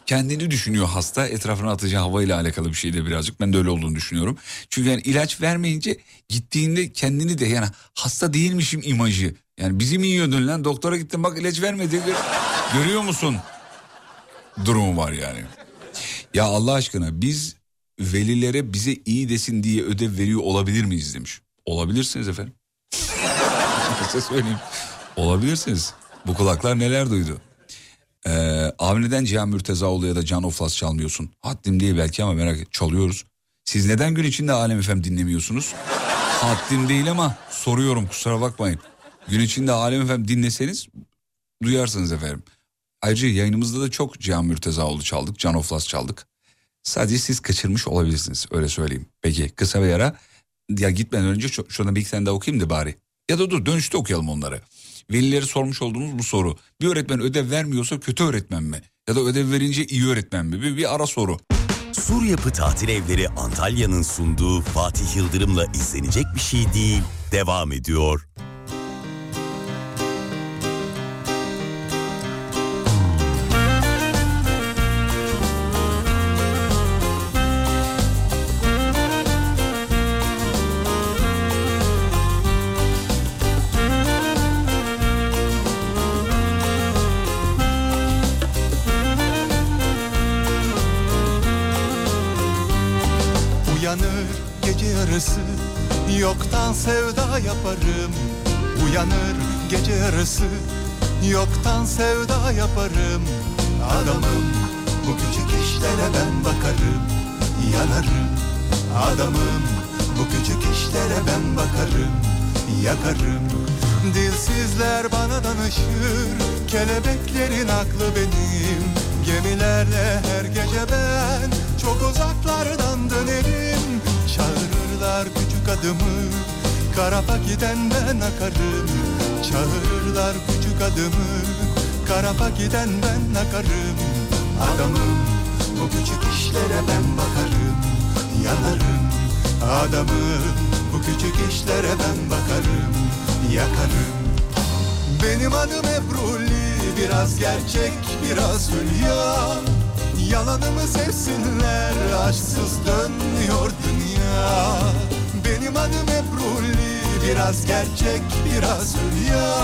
kendini düşünüyor hasta. Etrafına atacağı havayla alakalı bir şey de birazcık. Ben de öyle olduğunu düşünüyorum. Çünkü yani ilaç vermeyince gittiğinde kendini de yani hasta değilmişim imajı. Yani bizi mi yiyordun lan doktora gittim bak ilaç vermedi. Görüyor musun? Durumu var yani. Ya Allah aşkına biz velilere bize iyi desin diye ödev veriyor olabilir miyiz demiş. Olabilirsiniz efendim. <laughs> Size söyleyeyim. Olabilirsiniz. Bu kulaklar neler duydu. Ee, abi neden Cihan Mürtezaoğlu ya da Can Oflas çalmıyorsun? Haddim değil belki ama merak et. Çalıyoruz. Siz neden gün içinde Alem FM dinlemiyorsunuz? Haddim değil ama soruyorum kusura bakmayın. Gün içinde Alem FM dinleseniz duyarsınız efendim. Ayrıca yayınımızda da çok Cihan Mürtezaoğlu çaldık. Can Oflas çaldık. Sadece siz kaçırmış olabilirsiniz öyle söyleyeyim. Peki kısa bir ara. Ya gitmeden önce şu- şuradan bir iki tane daha okuyayım da bari. Ya da dur dönüşte okuyalım onları. Velileri sormuş olduğumuz bu soru. Bir öğretmen ödev vermiyorsa kötü öğretmen mi? Ya da ödev verince iyi öğretmen mi? Bir, bir ara soru. Sur Yapı Tatil Evleri Antalya'nın sunduğu Fatih Yıldırım'la izlenecek bir şey değil. Devam ediyor. Yoktan sevda yaparım Uyanır gece yarısı. Yoktan sevda yaparım Adamım. Bu küçük işlere ben bakarım Yanarım. Adamım bu küçük işlere ben bakarım Yakarım. Dilsizler bana danışır Kelebeklerin aklı benim. Gemilerle her gece ben Çok uzaklardan dönerim. Çağırırlar küçük adımı Karapa giden ben akarım Çağırırlar küçük adımı Karapa giden ben akarım Adamım. Bu küçük işlere ben bakarım Yanarım. Adamım Bu küçük işlere ben bakarım Yakarım. Benim adım Ebruli Biraz gerçek biraz hülya. Yalanımı sevsinler Aşksız dönüyor dünya Benim adım Ebruli Biraz gerçek biraz hülya.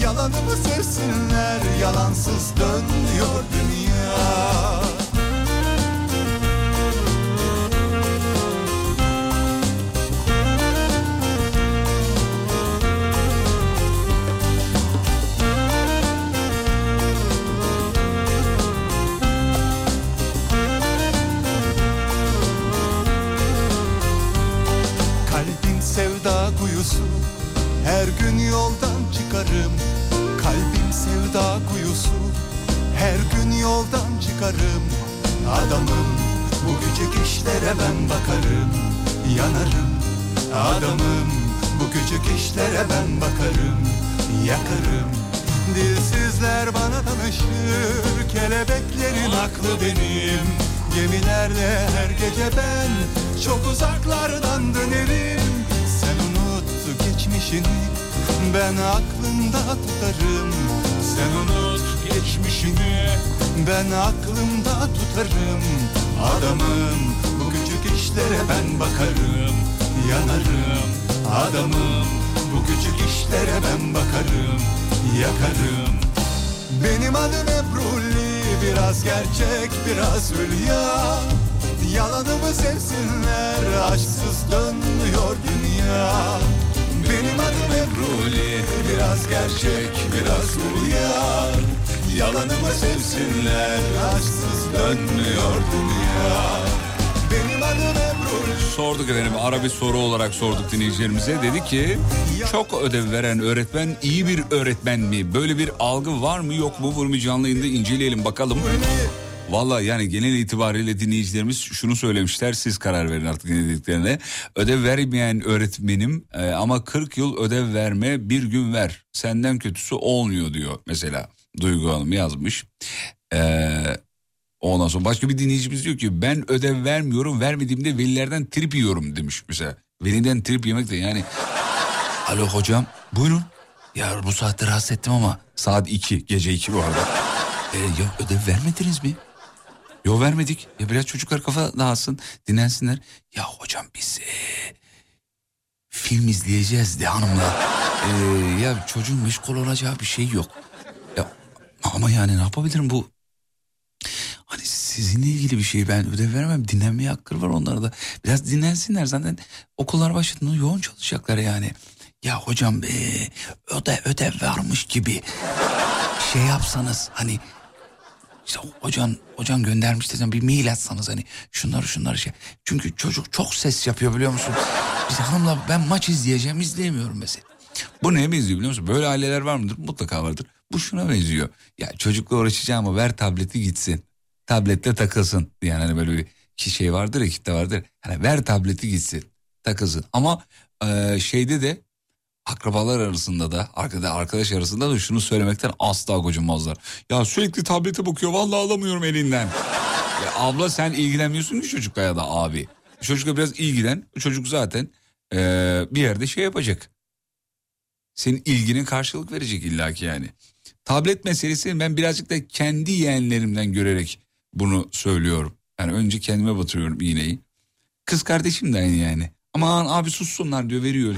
Yalanımı sevsinler Yalansız dönüyor dünya çıkarım Adamım bu küçük işlere ben bakarım. Yanarım. Adamım bu küçük işlere ben bakarım. Yakarım. Dilsizler bana danışır Kelebeklerin aklı benim. Gemilerle her gece ben Çok uzaklardan dönerim. Sen unut geçmişini Ben aklımda tutarım. Sen unut geçmişini Ben aklımda tutarım Adamım. Bu küçük işlere ben bakarım Yanarım Adamım. Bu küçük işlere ben bakarım Yakarım. Benim adım Ebruli Biraz gerçek biraz hülya. Yalanımı sevsinler Aşksız dönüyor dünya. Benim adım Ebruli Biraz gerçek biraz hülya Yalanımı sevsinler Aşksız dönüyor dünya Benim adım Ebruli Sorduk efendim ara bir soru olarak sorduk dinleyicilerimize. Dedi ki çok ödev veren öğretmen iyi bir öğretmen mi? Böyle bir algı var mı yok mu? Bunu bir canlı yayında inceleyelim bakalım. Valla yani genel itibariyle dinleyicilerimiz şunu söylemişler siz karar verin artık ne dediklerine. Ödev vermeyen öğretmenim e, ama 40 yıl ödev verme bir gün ver. Senden kötüsü olmuyor diyor mesela. Duygu Hanım yazmış. Eee Ondan sonra başka bir dinleyicimiz diyor ki ben ödev vermiyorum vermediğimde velilerden trip yiyorum demiş mesela. Veliden trip yemek de yani. Alo hocam buyurun. Ya bu saatte rahatsız ettim ama saat 2 gece 2 bu arada. E, ya ödev vermediniz mi? Yok vermedik. Ya biraz çocuklar kafa dağılsın dinlensinler. Ya hocam biz e, film izleyeceğiz de hanımla. E, ya çocuğun meşgul olacağı bir şey yok. Ama yani ne yapabilirim bu Hani sizinle ilgili bir şey ben ödev vermem dinlenmeye hakları var onlarda. Biraz dinlensinler zaten okullar başladığında yoğun çalışacaklar yani. Ya hocam ee, ödev, ödev varmış gibi şey yapsanız hani işte hocan hocan göndermiş desem bir mail atsanız hani şunları şunları şey. Çünkü çocuk çok ses yapıyor biliyor musun? Biz hanımla ben maç izleyeceğim izleyemiyorum mesela. Bu neye benziyor biliyor musun? Böyle aileler var mıdır? Mutlaka vardır. Bu şuna benziyor. Ya çocukla uğraşacağım ama ver tableti gitsin. Tablette takılsın. Yani hani böyle bir ki şey vardır ya kitle vardır. Hani ver tableti gitsin. Takılsın. Ama e, şeyde de akrabalar arasında da arkada arkadaş arasında da şunu söylemekten asla gocunmazlar. Ya sürekli tablete bakıyor vallahi alamıyorum elinden. ya abla sen ilgilenmiyorsun ki çocukla ya da abi. Çocukla biraz ilgilen. Çocuk zaten e, bir yerde şey yapacak. Senin ilginin karşılık verecek illaki yani. Tablet meselesi ben birazcık da kendi yeğenlerimden görerek bunu söylüyorum. Yani önce kendime batırıyorum iğneyi. Kız kardeşim de aynı yani. Aman abi sussunlar diyor veriyor.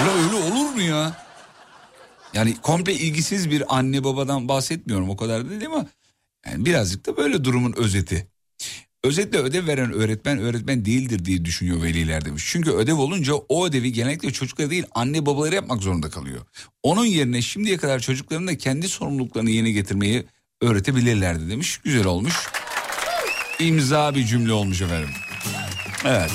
Öyle, öyle olur mu ya? Yani komple ilgisiz bir anne babadan bahsetmiyorum o kadar da değil ama yani birazcık da böyle durumun özeti. Özetle ödev veren öğretmen öğretmen değildir diye düşünüyor veliler demiş. Çünkü ödev olunca o ödevi genellikle çocuklar değil anne babaları yapmak zorunda kalıyor. Onun yerine şimdiye kadar çocukların da kendi sorumluluklarını yerine getirmeyi öğretebilirlerdi demiş. Güzel olmuş. İmza bir cümle olmuş efendim. Evet.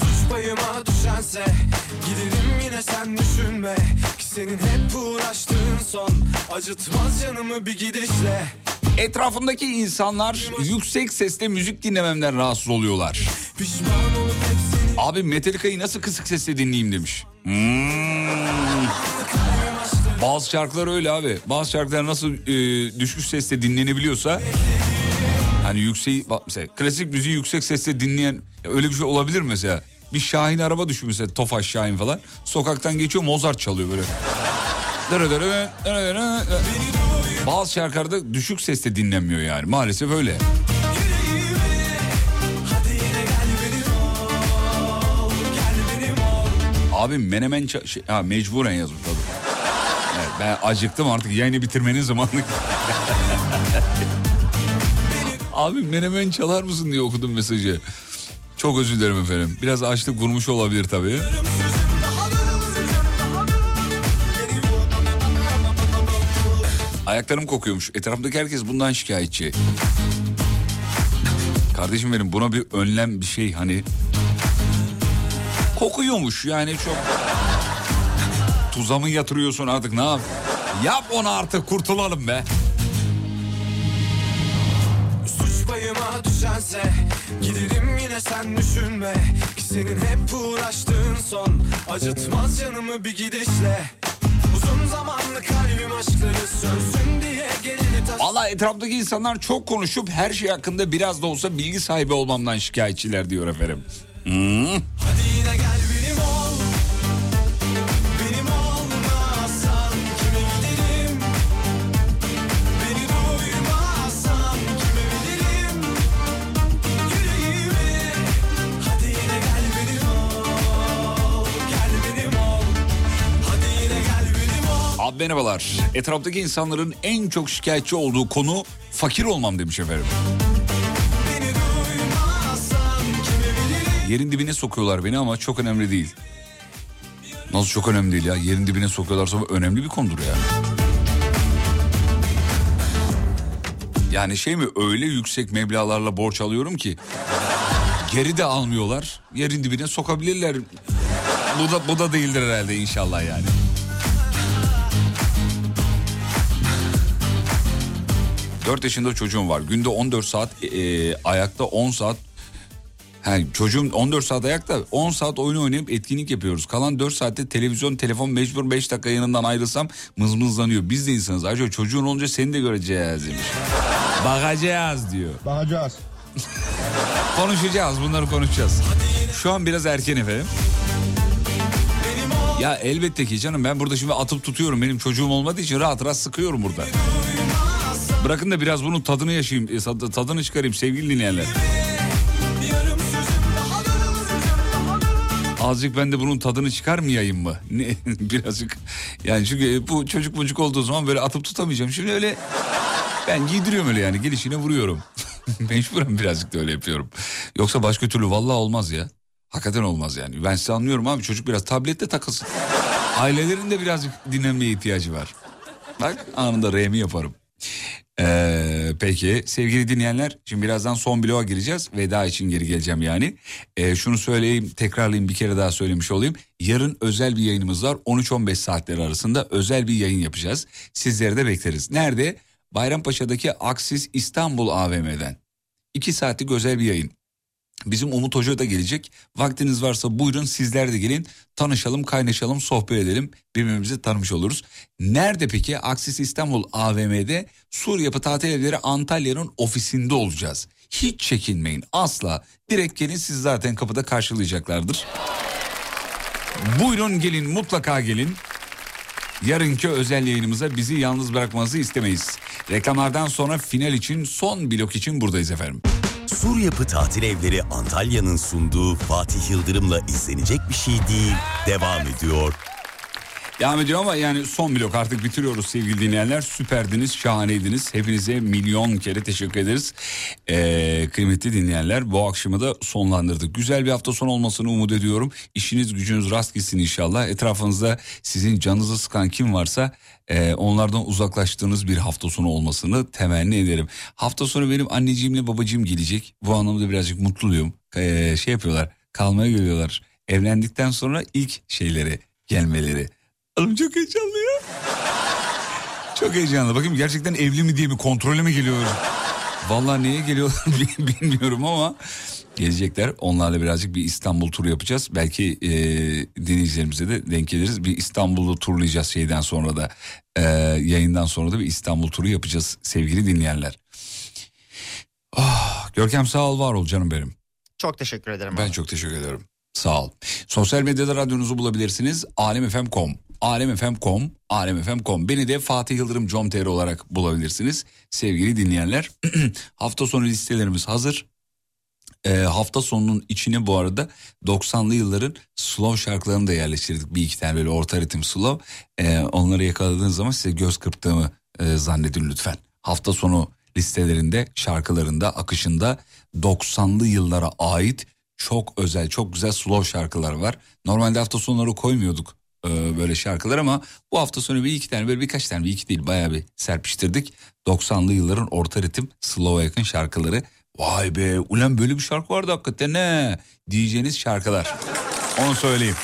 Suç payıma düşense Giderim yine sen düşünme senin hep uğraştığın son Acıtmaz canımı bir gidişle Etrafımdaki insanlar yüksek sesle müzik dinlememden rahatsız oluyorlar. Abi Metallica'yı nasıl kısık sesle dinleyeyim demiş. Hmm. Bazı şarkılar öyle abi. Bazı şarkılar nasıl e, düşük sesle dinlenebiliyorsa... Hani yüksek mesela klasik müziği yüksek sesle dinleyen öyle bir şey olabilir mesela. Bir Şahin araba düşün mesela Tofaş Şahin falan. Sokaktan geçiyor Mozart çalıyor böyle. Bazı şarkılarda düşük sesle dinlenmiyor yani maalesef öyle. Abi menemen ça- şey, ha, mecburen yazmış tabii. Evet, ben acıktım artık yayını bitirmenin zamanı. <laughs> Abi menemen çalar mısın diye okudum mesajı. Çok özür dilerim efendim. Biraz açlık vurmuş olabilir tabii. Ayaklarım kokuyormuş. Etrafımdaki herkes bundan şikayetçi. Kardeşim benim buna bir önlem bir şey hani... Kokuyormuş yani çok... Tuza mı yatırıyorsun artık ne yap? Yap onu artık kurtulalım be. Düşense Giderim yine sen düşünme. Ki senin hep uğraştığın son. Acıtmaz canımı bir gidişle. Uzun zamanlı kalbim aşkları sönsün diye gelini taş Valla etraftaki insanlar çok konuşup her şey hakkında biraz da olsa bilgi sahibi olmamdan şikayetçiler diyor efendim. Hmm. Hadi yine gel merhabalar. Etraftaki insanların en çok şikayetçi olduğu konu fakir olmam demiş efendim. Yerin dibine sokuyorlar beni ama çok önemli değil. Nasıl çok önemli değil ya? Yerin dibine sokuyorlarsa önemli bir konudur ya. Yani şey mi öyle yüksek meblağlarla borç alıyorum ki geri de almıyorlar. Yerin dibine sokabilirler. Bu da bu da değildir herhalde inşallah yani. Dört yaşında çocuğum var. Günde 14 saat e, ayakta 10 saat He, çocuğum 14 saat ayakta 10 saat oyun oynayıp etkinlik yapıyoruz. Kalan 4 saatte televizyon, telefon mecbur 5 dakika yanından ayrılsam mızmızlanıyor. Biz de insanız. Ayrıca çocuğun olunca seni de göreceğiz demiş. Bakacağız diyor. Bakacağız. <laughs> Konuşacağız bunları konuşacağız. Şu an biraz erken efendim. Ya elbette ki canım ben burada şimdi atıp tutuyorum. Benim çocuğum olmadığı için rahat rahat sıkıyorum burada. Bırakın da biraz bunun tadını yaşayayım, e, tadını çıkarayım sevgili dinleyenler. Azıcık ben de bunun tadını çıkarmayayım mı? <laughs> Ne, birazcık yani çünkü bu çocuk mucuk olduğu zaman böyle atıp tutamayacağım. Şimdi öyle ben giydiriyorum öyle yani gelişine vuruyorum. <laughs> Mecburen birazcık da öyle yapıyorum. Yoksa başka türlü vallahi olmaz ya. Hakikaten olmaz yani. Ben size anlıyorum abi çocuk biraz tablette takılsın. Ailelerin de birazcık dinlenmeye ihtiyacı var. Bak anında R'mi yaparım. Ee, peki sevgili dinleyenler şimdi birazdan son bloğa gireceğiz. Veda için geri geleceğim yani. Ee, şunu söyleyeyim tekrarlayayım bir kere daha söylemiş olayım. Yarın özel bir yayınımız var 13-15 saatleri arasında özel bir yayın yapacağız. Sizleri de bekleriz. Nerede? Bayrampaşa'daki Aksis İstanbul AVM'den. 2 saatlik özel bir yayın. Bizim Umut Hoca da gelecek. Vaktiniz varsa buyurun sizler de gelin. Tanışalım, kaynaşalım, sohbet edelim. Birbirimizi tanımış oluruz. Nerede peki? Aksis İstanbul AVM'de Sur Yapı Tatil Evleri Antalya'nın ofisinde olacağız. Hiç çekinmeyin asla. Direkt gelin siz zaten kapıda karşılayacaklardır. Buyurun gelin mutlaka gelin. Yarınki özel yayınımıza bizi yalnız bırakmanızı istemeyiz. Reklamlardan sonra final için son blok için buradayız efendim. Sur Yapı Tatil Evleri Antalya'nın sunduğu Fatih Yıldırım'la izlenecek bir şey değil devam ediyor. Devam ediyor ama yani son blok artık bitiriyoruz sevgili dinleyenler. Süperdiniz, şahaneydiniz. Hepinize milyon kere teşekkür ederiz. Ee, kıymetli dinleyenler bu akşamı da sonlandırdık. Güzel bir hafta sonu olmasını umut ediyorum. İşiniz gücünüz rast gitsin inşallah. Etrafınızda sizin canınızı sıkan kim varsa e, onlardan uzaklaştığınız bir hafta sonu olmasını temenni ederim. Hafta sonu benim anneciğimle babacığım gelecek. Bu anlamda birazcık mutluyum. Ee, şey yapıyorlar kalmaya geliyorlar. Evlendikten sonra ilk şeyleri gelmeleri. Oğlum çok heyecanlı ya. <laughs> Çok heyecanlı. Bakayım gerçekten evli mi diye bir kontrole mi geliyor? Vallahi neye geliyorlar <laughs> bilmiyorum ama gelecekler. Onlarla birazcık bir İstanbul turu yapacağız. Belki e, dinleyicilerimize de denk geliriz. Bir İstanbul'u turlayacağız şeyden sonra da. E, yayından sonra da bir İstanbul turu yapacağız sevgili dinleyenler. Ah, Görkem sağ ol var ol canım benim. Çok teşekkür ederim. Ben çok teşekkür ederim. Sağ ol. Sosyal medyada radyonuzu bulabilirsiniz. alemfm.com alemfm.com alemfm.com Beni de Fatih Yıldırım com.tr olarak bulabilirsiniz. Sevgili dinleyenler <clears throat> hafta sonu listelerimiz hazır. Ee, hafta sonunun içine bu arada 90'lı yılların slow şarkılarını da yerleştirdik. Bir iki tane böyle orta ritim slow. Ee, onları yakaladığınız zaman size göz kırptığımı e, zannedin lütfen. Hafta sonu listelerinde, şarkılarında, akışında 90'lı yıllara ait çok özel, çok güzel slow şarkılar var. Normalde hafta sonları koymuyorduk e, böyle şarkılar ama bu hafta sonu bir iki tane böyle birkaç tane bir iki değil bayağı bir serpiştirdik. 90'lı yılların orta ritim slow'a yakın şarkıları. Vay be ulan böyle bir şarkı vardı hakikaten ne diyeceğiniz şarkılar. Onu söyleyeyim.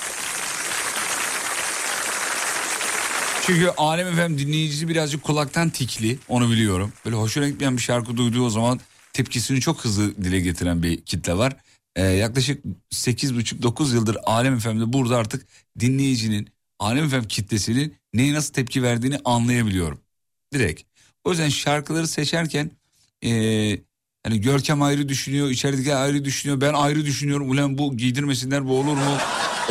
Çünkü Alem Efem dinleyicisi birazcık kulaktan tikli onu biliyorum. Böyle hoşuna gitmeyen bir şarkı duyduğu o zaman tepkisini çok hızlı dile getiren bir kitle var. Ee, yaklaşık 8,5-9 yıldır Alem Efem'de burada artık dinleyicinin, Alem Efem kitlesinin neye nasıl tepki verdiğini anlayabiliyorum. Direkt. O yüzden şarkıları seçerken ee, hani Görkem ayrı düşünüyor, içerideki ayrı düşünüyor, ben ayrı düşünüyorum. Ulan bu giydirmesinler bu olur mu?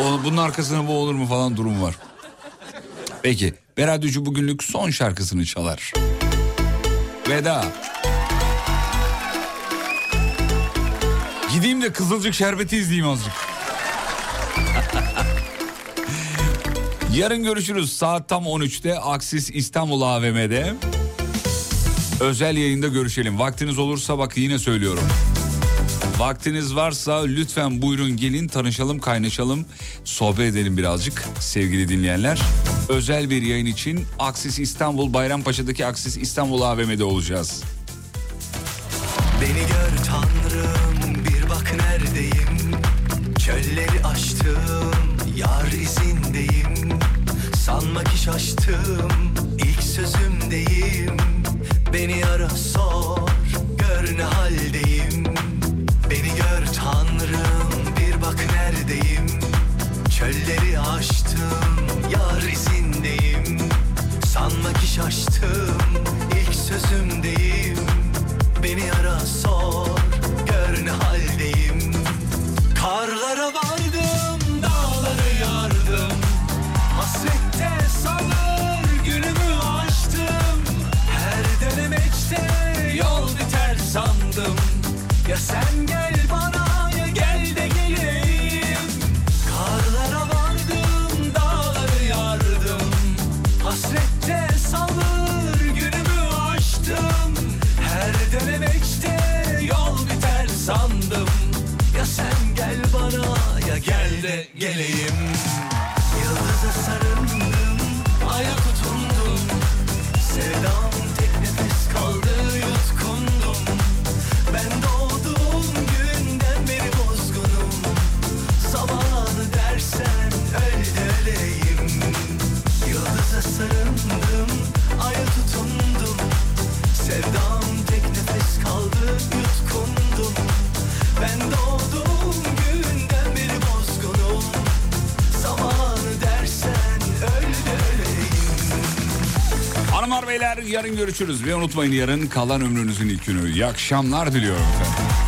O, bunun arkasına bu olur mu falan durum var. Peki Beradyocu bugünlük son şarkısını çalar. Veda. Gideyim de Kızılcık Şerbeti izleyeyim azıcık. <laughs> Yarın görüşürüz saat tam 13'te Aksis İstanbul AVM'de. Özel yayında görüşelim. Vaktiniz olursa bak yine söylüyorum. Vaktiniz varsa lütfen buyurun gelin tanışalım kaynaşalım sohbet edelim birazcık sevgili dinleyenler. Özel bir yayın için Aksis İstanbul Bayrampaşa'daki Aksis İstanbul AVM'de olacağız. Beni gör tanrım bir bak neredeyim Çölleri aştım yar izindeyim Sanma ki şaştım ilk sözümdeyim Beni ara sor. Gör ne haldeyim. Beni gör tanrım. Bir bak neredeyim? Çölleri aştım. Yar izindeyim. Sanma ki şaştım. İlk sözümdeyim. Beni ara sor sandım Ya sen gel bana ya gel de geleyim. Karlara vardım dağları yardım. Hasrette salır günümü açtım Her denemekte yol biter sandım. Ya sen gel bana ya gel de geleyim yarın görüşürüz ve unutmayın yarın kalan ömrünüzün ilk günü. İyi akşamlar diliyorum efendim.